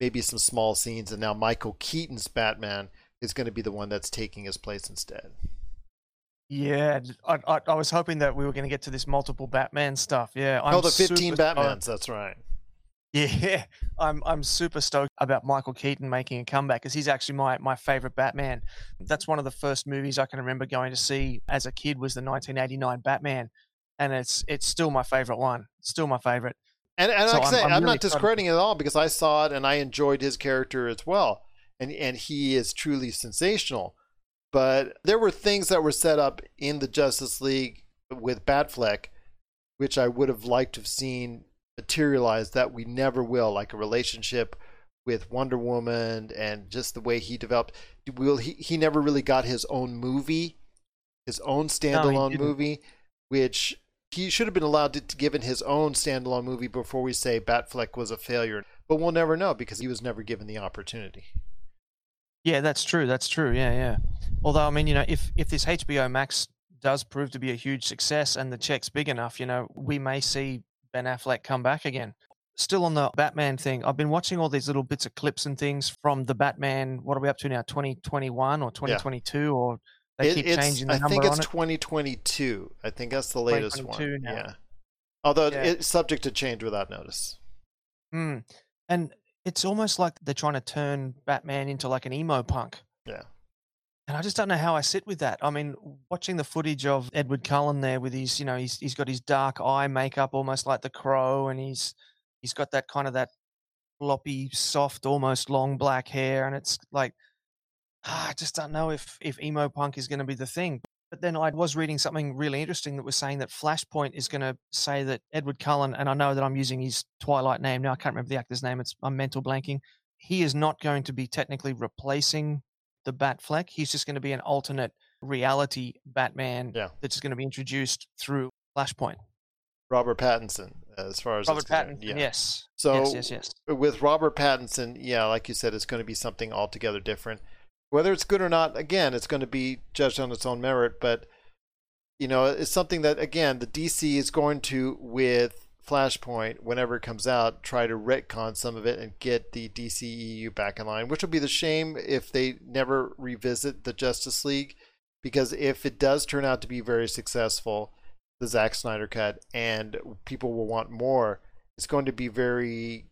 Maybe some small scenes, and now Michael Keaton's Batman is going to be the one that's taking his place instead. Yeah, I was hoping that we were going to get to this multiple Batman stuff. Yeah, oh, I'm oh, the 15 super. Batmans, that's right. Yeah, I'm I'm super stoked about Michael Keaton making a comeback because he's actually my my favorite Batman. That's one of the first movies I can remember going to see as a kid was the 1989 Batman, and it's it's still my favorite one. Still my favorite. And, and So like I I'm- say, I'm, I'm really not discrediting it at all because I saw it and I enjoyed his character as well. And and he is truly sensational. But there were things that were set up in the Justice League with Batfleck, which I would have liked to have seen materialize that we never will, like a relationship with Wonder Woman and just the way he developed. Will he? He never really got his own movie, his own standalone didn't. movie, which He should have been allowed to, to given his own standalone movie before we say Batfleck was a failure. But we'll never know because he was never given the opportunity. Yeah, that's true. That's true. Yeah, yeah. Although, I mean, you know, if if this HBO Max does prove to be a huge success and the check's big enough, you know, we may see Ben Affleck come back again. Still on the Batman thing, I've been watching all these little bits of clips and things from the Batman. What are we up to now? 2021 or 2022 or they It- keep changing the I number think it's on it. 2022. I think that's the latest one. now. Yeah. Although Yeah. it's subject to change without notice. Mm. And it's almost like they're trying to turn Batman into like an emo punk. Yeah. And I just don't know how I sit with that. I mean, watching the footage of Edward Cullen there with his, you know, he's he's got his dark eye makeup almost like the crow, and he's he's got that kind of that floppy, soft, almost long black hair, and it's like ah, I just don't know if if emo punk is going to be the thing. But then I was reading something really interesting that was saying that Flashpoint is going to say that Edward Cullen, and I know that I'm using his Twilight name now. I can't remember the actor's name. It's I'm mental blanking. He is not going to be technically replacing the Batfleck. He's just going to be an alternate reality Batman Yeah. that's just going to be introduced through Flashpoint. Robert Pattinson, as far as Robert. Pattinson, yes. So yes, yes, yes. with Robert Pattinson, yeah, like you said, it's going to be something altogether different. Whether it's good or not, again, it's going to be judged on its own merit. But you know, it's something that again, the DC is going to with Flashpoint whenever it comes out, try to retcon some of it and get the DCEU back in line, which will be the shame if they never revisit the Justice League, because if it does turn out to be very successful, the Zack Snyder cut, and people will want more, it's going to be very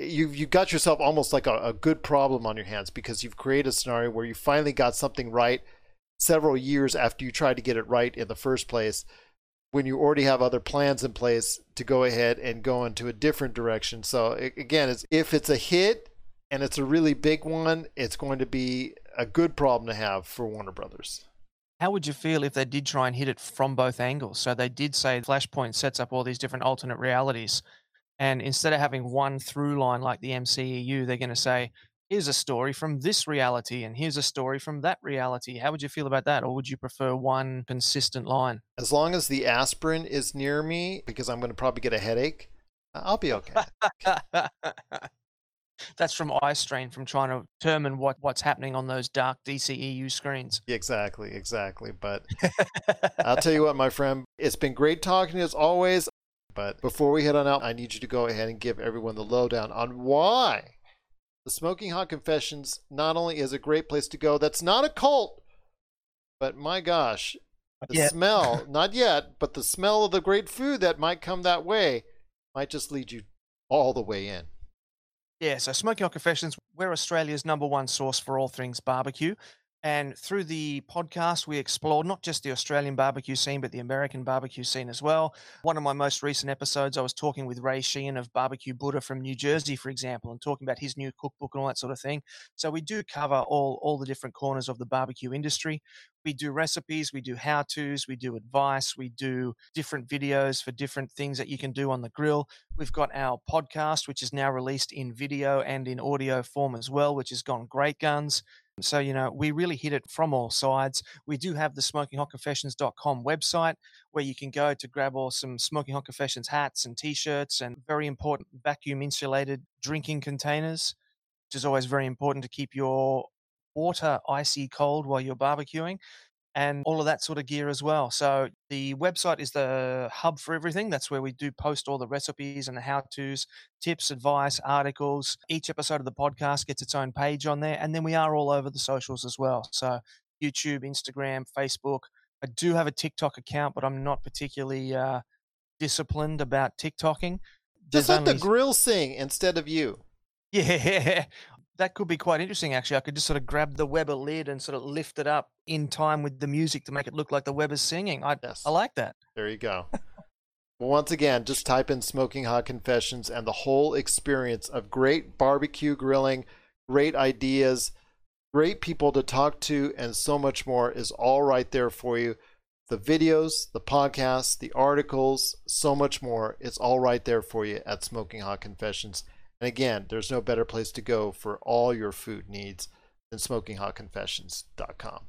you've you got yourself almost like a, a good problem on your hands because you've created a scenario where you finally got something right several years after you tried to get it right in the first place when you already have other plans in place to go ahead and go into a different direction so again it's if it's a hit and it's a really big one it's going to be a good problem to have for warner brothers How would you feel if they did try and hit it from both angles? So they did say Flashpoint sets up all these different alternate realities. And instead of having one through line like the MCEU, they're going to say, here's a story from this reality and here's a story from that reality. How would you feel about that? Or would you prefer one consistent line? as long as the aspirin is near me because i'm going to probably get a headache i'll be okay That's from eye strain from trying to determine what, what's happening on those dark DCEU screens. exactly exactly but I'll tell you what, my friend, it's been great talking to you as always. But before we head on out, I need you to go ahead and give everyone the lowdown on why the Smoking Hot Confessions not only is a great place to go, that's not a cult, but my gosh, the yet. smell, not yet, but the smell of the great food that might come that way might just lead you all the way in. Yeah, so Smoking Hot Confessions, we're Australia's number one source for all things barbecue. And through the podcast, we explored not just the Australian barbecue scene, but the American barbecue scene as well. One of my most recent episodes, I was talking with Ray Sheehan of Barbecue Buddha from New Jersey, for example, and talking about his new cookbook and all that sort of thing. So we do cover all, all the different corners of the barbecue industry. We do recipes, we do how to's, we do advice, we do different videos for different things that you can do on the grill. We've got our podcast, which is now released in video and in audio form as well, which has gone great guns. So, you know, we really hit it from all sides. We do have the smokinghotconfessions.com website where you can go to grab all some Smoking Hot Confessions hats and t shirts and very important vacuum insulated drinking containers, which is always very important to keep your water icy cold while you're barbecuing and all of that sort of gear as well. So the website is the hub for everything. That's where we do post all the recipes and the how-tos, tips, advice, articles. Each episode of the podcast gets its own page on there, and then we are all over the socials as well. So YouTube, Instagram, Facebook. I do have a TikTok account, but I'm not particularly uh, disciplined about TikToking. Just There's let the grill sing instead of you. yeah, that could be quite interesting. Actually, I could just sort of grab the Weber lid and sort of lift it up in time with the music to make it look like the Weber's singing. I Yes. I like that. There you go. well, once again, just type in Smoking Hot Confessions and the whole experience of great barbecue grilling, great ideas, great people to talk to, and so much more is all right there for you. The videos, the podcasts, the articles, so much more. It's all right there for you at Smoking Hot Confessions. And again, there's no better place to go for all your food needs than SmokingHotConfessions.com.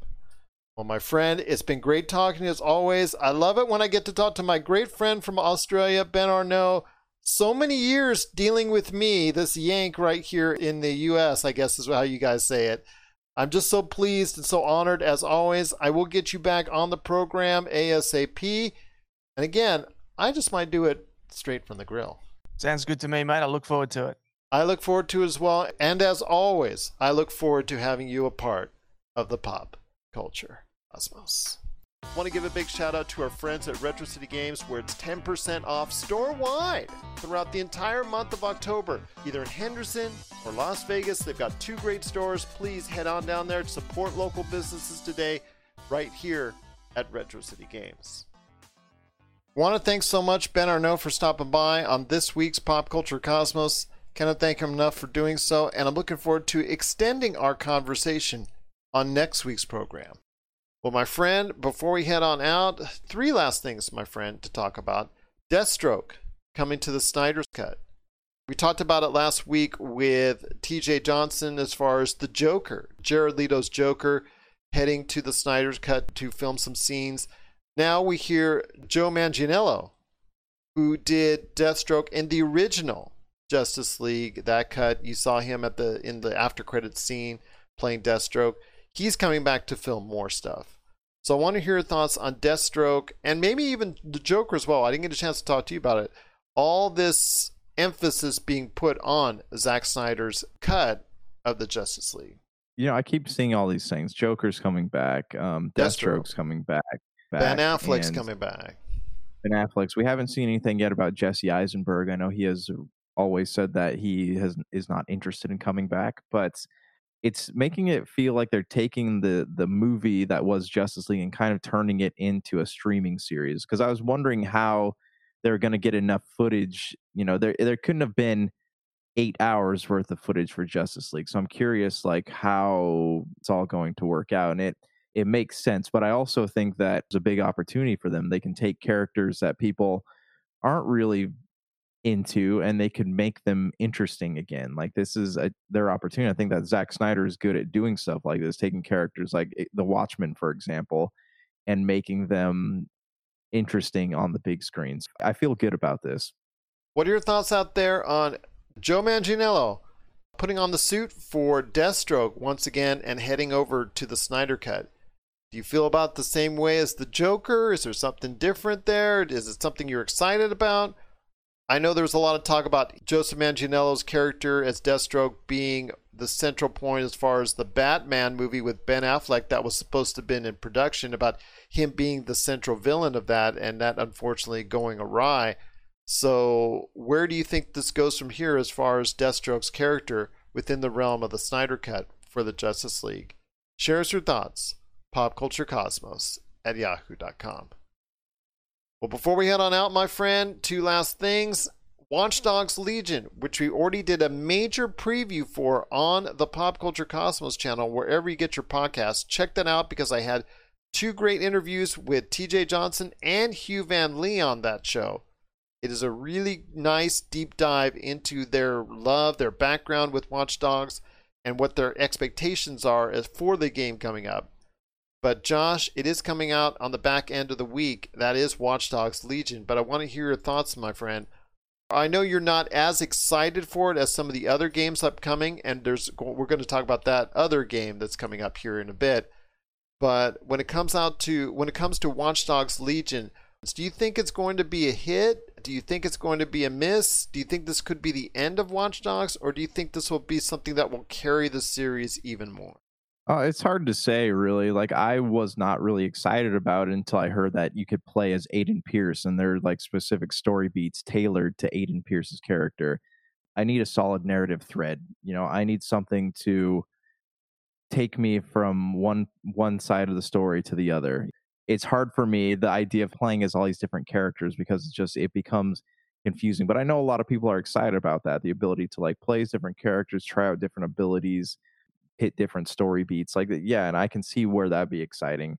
Well, my friend, it's been great talking as always. I love it when I get to talk to my great friend from Australia, Ben Arnault. So many years dealing with me, this Yank right here in the US, I guess is how you guys say it. I'm just so pleased and so honored as always. I will get you back on the program ASAP. And again, I just might do it straight from the grill. Sounds good to me, mate. I look forward to it. I look forward to as well. And as always, I look forward to having you a part of the pop culture cosmos. Want to give a big shout out to our friends at Retro City Games, where it's 10% off store wide throughout the entire month of October, either in Henderson or Las Vegas. They've got two great stores. Please head on down there to support local businesses today, right here at Retro City Games. Want to thank so much Ben Arnault for stopping by on this week's Pop Culture Cosmos. Cannot thank him enough for doing so, and I'm looking forward to extending our conversation on next week's program. Well, my friend, before we head on out, three last things, my friend, to talk about. Deathstroke coming to the Snyder's Cut. We talked about it last week with TJ Johnson as far as the Joker, Jared Leto's Joker, heading to the Snyder's Cut to film some scenes. Now we hear Joe Manganiello, who did Deathstroke in the original Justice League. That cut, you saw him at the in the after credit scene playing Deathstroke he's coming back to film more stuff. So I want to hear your thoughts on Deathstroke and maybe even the Joker as well. I didn't get a chance to talk to you about it. All this emphasis being put on Zack Snyder's cut of the Justice League. You know, I keep seeing all these things. Joker's coming back. Um, Deathstroke. Deathstroke's coming back. Ben Affleck's coming back. Ben Affleck's. We haven't seen anything yet about Jesse Eisenberg. I know he has always said that he has is not interested in coming back, but it's making it feel like they're taking the the movie that was Justice League and kind of turning it into a streaming series. Because I was wondering how they're going to get enough footage. You know, there there couldn't have been eight hours worth of footage for Justice League. So I'm curious, like how it's all going to work out, and it it makes sense. But I also think that it's a big opportunity for them. They can take characters that people aren't really into and they could make them interesting again. Like this is a, their opportunity. I think that Zack Snyder is good at doing stuff like this, taking characters like eh, The Watchmen, for example, and making them interesting on the big screens. I feel good about this. What are your thoughts out there on Joe Manganiello putting on the suit for Deathstroke once again and heading over to the Snyder Cut? Do you feel about the same way as the Joker? Is there something different there? Is it something you're excited about? I know there was a lot of talk about Joseph Manganiello's character as Deathstroke being the central point as far as the Batman movie with Ben Affleck that was supposed to have been in production about him being the central villain of that and that unfortunately going awry. So, where do you think this goes from here as far as Deathstroke's character within the realm of the Snyder Cut for the Justice League? Share us your thoughts. PopCultureCosmos at yahoo.com. Well, before we head on out, my friend, two last things. Watch Dogs Legion, which we already did a major preview for on the Pop Culture Cosmos channel, wherever you get your podcasts. Check that out because I had two great interviews with TJ Johnson and Hugh Van Lee on that show. It is a really nice deep dive into their love, their background with Watch Dogs, and what their expectations are for the game coming up. But Josh, it is coming out on the back end of the week. That is Watch Dogs Legion. But I want to hear your thoughts, my friend. I know you're not as excited for it as some of the other games upcoming, and there's we're going to talk about that other game that's coming up here in a bit. But when it comes out to when it comes to Watch Dogs Legion, do you think it's going to be a hit? Do you think it's going to be a miss? Do you think this could be the end of Watch Dogs, or do you think this will be something that will carry the series even more? Uh, it's hard to say, really. Like, I was not really excited about it until I heard that you could play as Aiden Pierce, and there are like specific story beats tailored to Aiden Pierce's character. I need a solid narrative thread. You know, I need something to take me from one one side of the story to the other. It's hard for me the idea of playing as all these different characters because it's just it becomes confusing. But I know a lot of people are excited about that, the ability to like play as different characters, try out different abilities hit different story beats like yeah and i can see where that'd be exciting.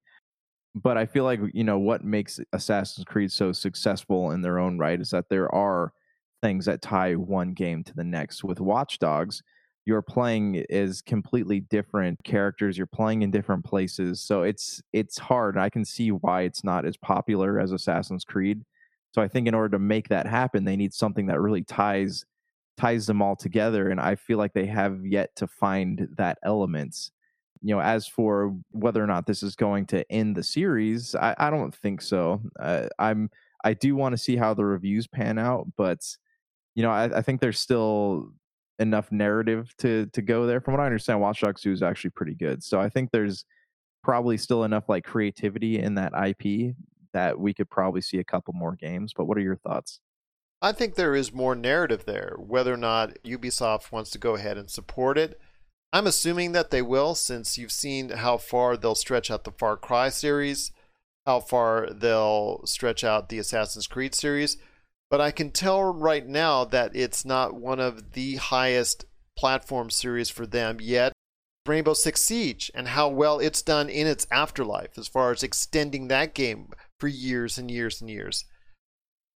But i feel like you know what makes assassin's creed so successful in their own right is that there are things that tie one game to the next. With watchdogs you're playing as completely different characters you're playing in different places so it's it's hard i can see why it's not as popular as assassin's creed. So i think in order to make that happen they need something that really ties ties them all together and i feel like they have yet to find that element you know as for whether or not this is going to end the series i, I don't think so uh, i'm i do want to see how the reviews pan out but you know I, I think there's still enough narrative to to go there. From what I understand, Watch Dogs 2 is actually pretty good. So I think there's probably still enough like creativity in that IP that we could probably see a couple more games. But what are your thoughts? I think there is more narrative there. Whether or not Ubisoft wants to go ahead and support it, I'm assuming that they will, since you've seen how far they'll stretch out the Far Cry series, how far they'll stretch out the Assassin's Creed series. But I can tell right now that it's not one of the highest platform series for them yet. Rainbow Six Siege and how well it's done in its afterlife as far as extending that game for years and years and years.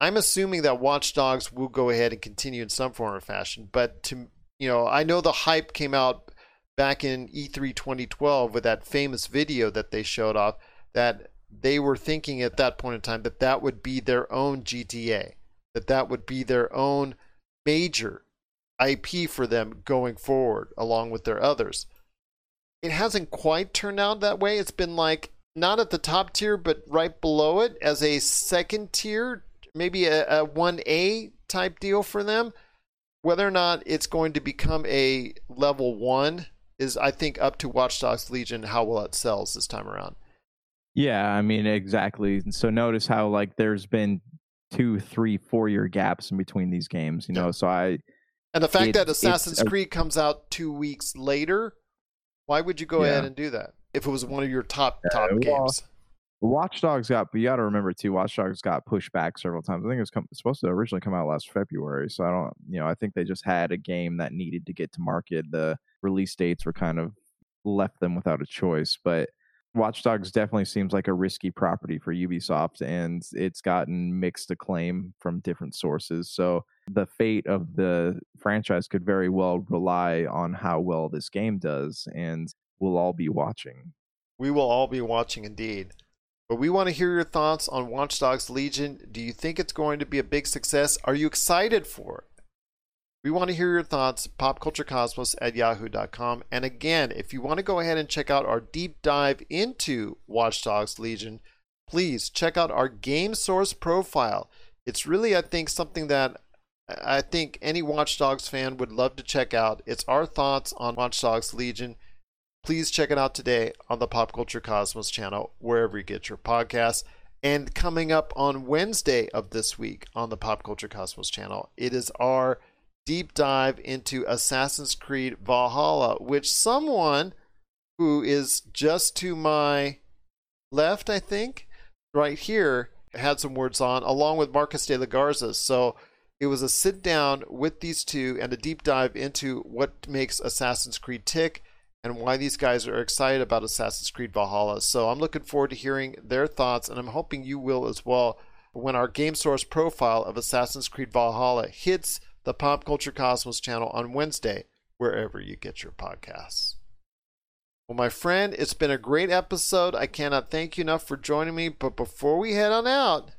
I'm assuming that Watch Dogs will go ahead and continue in some form or fashion, but to you know, I know the hype came out back in E3 2012 with that famous video that they showed off that they were thinking at that point in time that that would be their own GTA that that would be their own major IP for them going forward, along with their others. It hasn't quite turned out that way. It's been like not at the top tier, but right below it as a second tier, maybe a, a 1A type deal for them. Whether or not it's going to become a level one is, I think, up to Watch Dogs Legion how well it sells this time around. Yeah, I mean, exactly. So notice how, like, there's been two, three, four year gaps in between these games. You know, so I and the fact it, that Assassin's Creed comes out two weeks later, why would you go yeah. ahead and do that if it was one of your top top uh, well, games? Watch Dogs got, but you got to remember too. Watch Dogs got pushed back several times. I think it was come, supposed to originally come out last February. So I don't, you know, I think they just had a game that needed to get to market. The release dates were kind of left them without a choice. But Watch Dogs definitely seems like a risky property for Ubisoft, and it's gotten mixed acclaim from different sources. So the fate of the franchise could very well rely on how well this game does, and we'll all be watching. We will all be watching indeed. But we want to hear your thoughts on Watch Dogs Legion. Do you think it's going to be a big success? Are you excited for it? We want to hear your thoughts, popculturecosmos at yahoo.com. And again, if you want to go ahead and check out our deep dive into Watch Dogs Legion, please check out our game source profile. It's really, I think, something that I think any Watch Dogs fan would love to check out. It's our thoughts on Watch Dogs Legion. Please check it out today on the Pop Culture Cosmos channel, wherever you get your podcasts. And coming up on Wednesday of this week on the Pop Culture Cosmos channel, it is our deep dive into Assassin's Creed Valhalla, which someone who is just to my left, I think, right here, had some words on, along with Marcus de la Garza. So it was a sit down with these two and a deep dive into what makes Assassin's Creed tick and why these guys are excited about Assassin's Creed Valhalla. So I'm looking forward to hearing their thoughts, and I'm hoping you will as well when our game source profile of Assassin's Creed Valhalla hits the Pop Culture Cosmos channel on Wednesday, wherever you get your podcasts. Well, my friend, it's been a great episode. I cannot thank you enough for joining me. But before we head on out,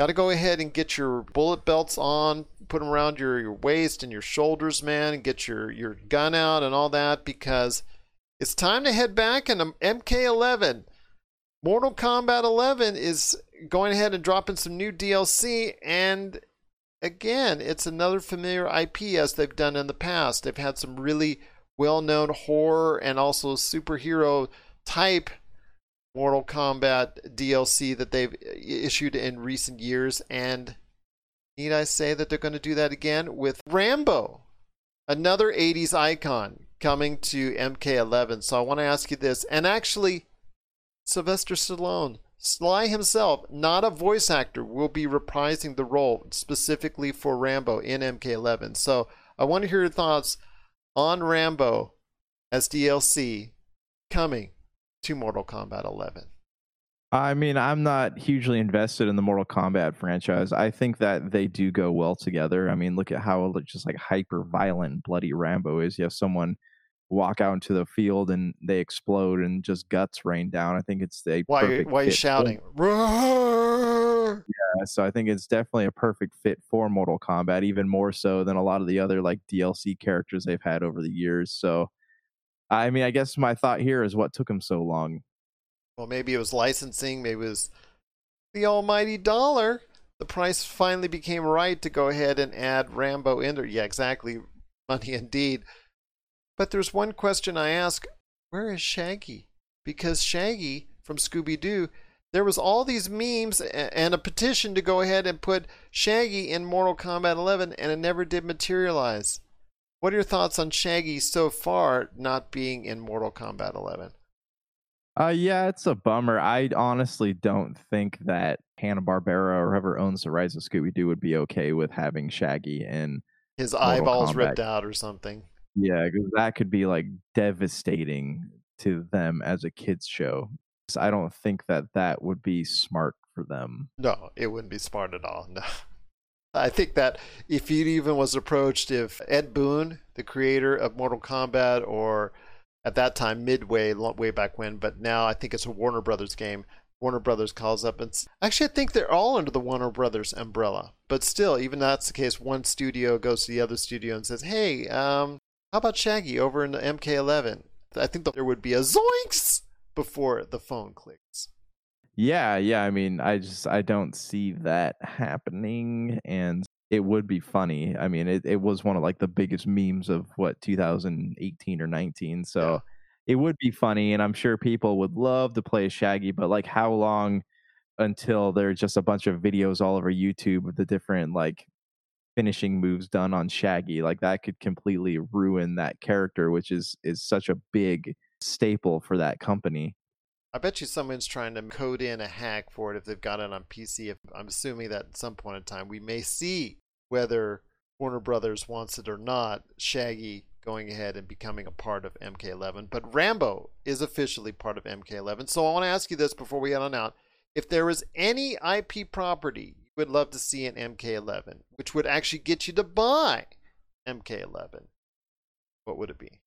got to go ahead and get your bullet belts on, put them around your, your waist and your shoulders, man, and get your, your gun out and all that because it's time to head back into MK11. Mortal Kombat 11 is going ahead and dropping some new DLC, and again, it's another familiar IP as they've done in the past. They've had some really well known horror and also superhero type Mortal Kombat DLC that they've uh, issued in recent years. And need I say that they're going to do that again with Rambo, another 80s icon coming to MK11. So I want to ask you this. And actually, Sylvester Stallone Sly himself, not a voice actor, will be reprising the role specifically for Rambo in MK11. So I want to hear your thoughts on Rambo as DLC coming to Mortal Kombat 11. I mean, I'm not hugely invested in the Mortal Kombat franchise. I think that they do go well together. I mean, look at how just like hyper violent bloody Rambo is. You have someone walk out into the field and they explode and just guts rain down. I think it's the Why? perfect Why are you shouting? Roar! Yeah, so I think it's definitely a perfect fit for Mortal Kombat, even more so than a lot of the other like DLC characters they've had over the years. So, I mean, I guess my thought here is what took them so long. Well, maybe it was licensing. Maybe it was the almighty dollar. The price finally became right to go ahead and add Rambo in there. Yeah, exactly. Money indeed. But there's one question I ask where is Shaggy? Because Shaggy from Scooby Doo, there was all these memes and a petition to go ahead and put Shaggy in Mortal Kombat 11, and it never did materialize. What are your thoughts on Shaggy so far not being in Mortal Kombat 11? Uh, yeah, it's a bummer. I honestly don't think that Hanna Barbera or whoever owns the rights of Scooby Doo would be okay with having Shaggy in. His Mortal eyeballs Kombat. ripped out or something. Yeah, because that could be like devastating to them as a kids show. So I don't think that that would be smart for them. No, it wouldn't be smart at all. No. I think that if he even was approached, if Ed Boon, the creator of Mortal Kombat, or at that time Midway, way back when, but now I think it's a Warner Brothers game. Warner Brothers calls up and actually I think they're all under the Warner Brothers umbrella. But still, even that's the case, one studio goes to the other studio and says, "Hey, um, how about Shaggy over in the MK11?" I think there would be a zoinks before the phone clicks. Yeah, yeah. I mean, I just I don't see that happening, and it would be funny. I mean, it, it was one of like the biggest memes of what 2018 or 19. So Yeah. it would be funny, and I'm sure people would love to play Shaggy. But like, how long until there's just a bunch of videos all over YouTube of the different like finishing moves done on Shaggy? Like that could completely ruin that character, which is is such a big staple for that company. I bet you someone's trying to code in a hack for it if they've got it on PC. If, I'm assuming that at some point in time we may see whether Warner Brothers wants it or not, Shaggy going ahead and becoming a part of MK11. But Rambo is officially part of MK11. So I want to ask you this before we head on out. If there was any IP property you would love to see in MK11, which would actually get you to buy MK11, what would it be?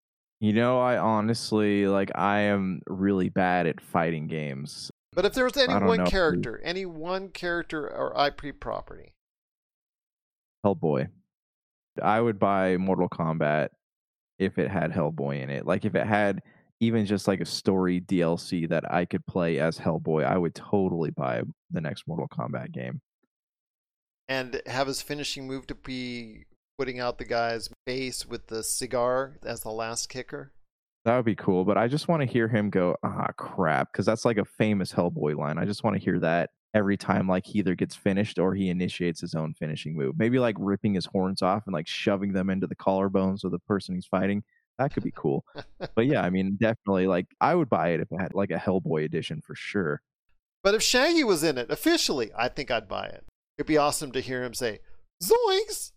You know, I honestly like I am really bad at fighting games. But if there was any one know. character, any one character or IP property, Hellboy. I would buy Mortal Kombat if it had Hellboy in it. Like if it had even just like a story DLC that I could play as Hellboy, I would totally buy the next Mortal Kombat game. and have his finishing move to be putting out the guy's face with the cigar as the last kicker. That would be cool, but I just want to hear him go, ah, crap, because that's like a famous Hellboy line. I just want to hear that every time, like he either gets finished or he initiates his own finishing move. Maybe like ripping his horns off and like shoving them into the collarbones of the person he's fighting. That could be cool. but yeah, I mean, definitely, like I would buy it if it had like a Hellboy edition for sure. But if Shaggy was in it officially, I think I'd buy it. It'd be awesome to hear him say, Zoinks!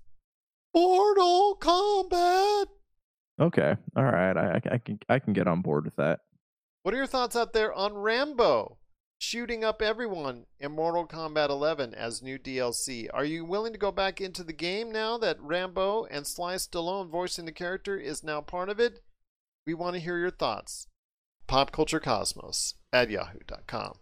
Mortal Kombat! Okay, all right, I, I, I can I can get on board with that. What are your thoughts out there on Rambo shooting up everyone in Mortal Kombat 11 as new DLC? Are you willing to go back into the game now that Rambo and Sly Stallone voicing the character is now part of it? We want to hear your thoughts. PopCultureCosmos at yahoo.com.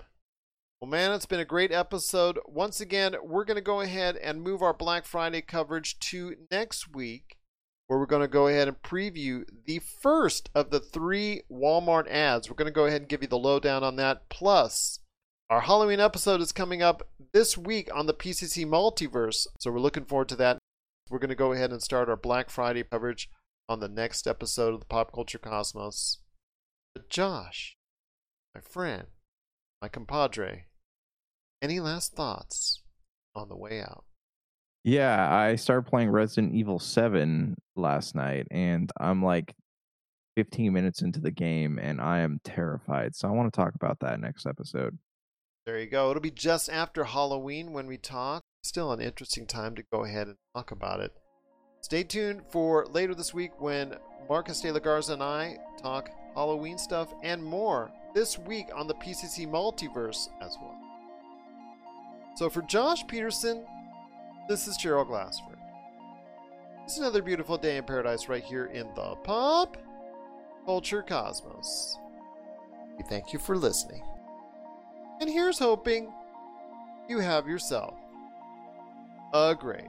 Well, man, it's been a great episode. Once again, we're going to go ahead and move our Black Friday coverage to next week, where we're going to go ahead and preview the first of the three Walmart ads. We're going to go ahead and give you the lowdown on that. Plus, our Halloween episode is coming up this week on the PCC Multiverse, so we're looking forward to that. We're going to go ahead and start our Black Friday coverage on the next episode of the Pop Culture Cosmos. But Josh, my friend, my compadre, any last thoughts on the way out? Yeah, I started playing Resident Evil 7 last night and I'm like 15 minutes into the game and I am terrified. So I want to talk about that next episode. There you go. It'll be just after Halloween when we talk. Still an interesting time to go ahead and talk about it. Stay tuned for later this week when Marcus de la Garza and I talk Halloween stuff, and more this week on the PCC Multiverse as well. So for Josh Peterson, this is Gerald Glassford. It's another beautiful day in paradise right here in the Pop Culture Cosmos. We thank you for listening. And here's hoping you have yourself a great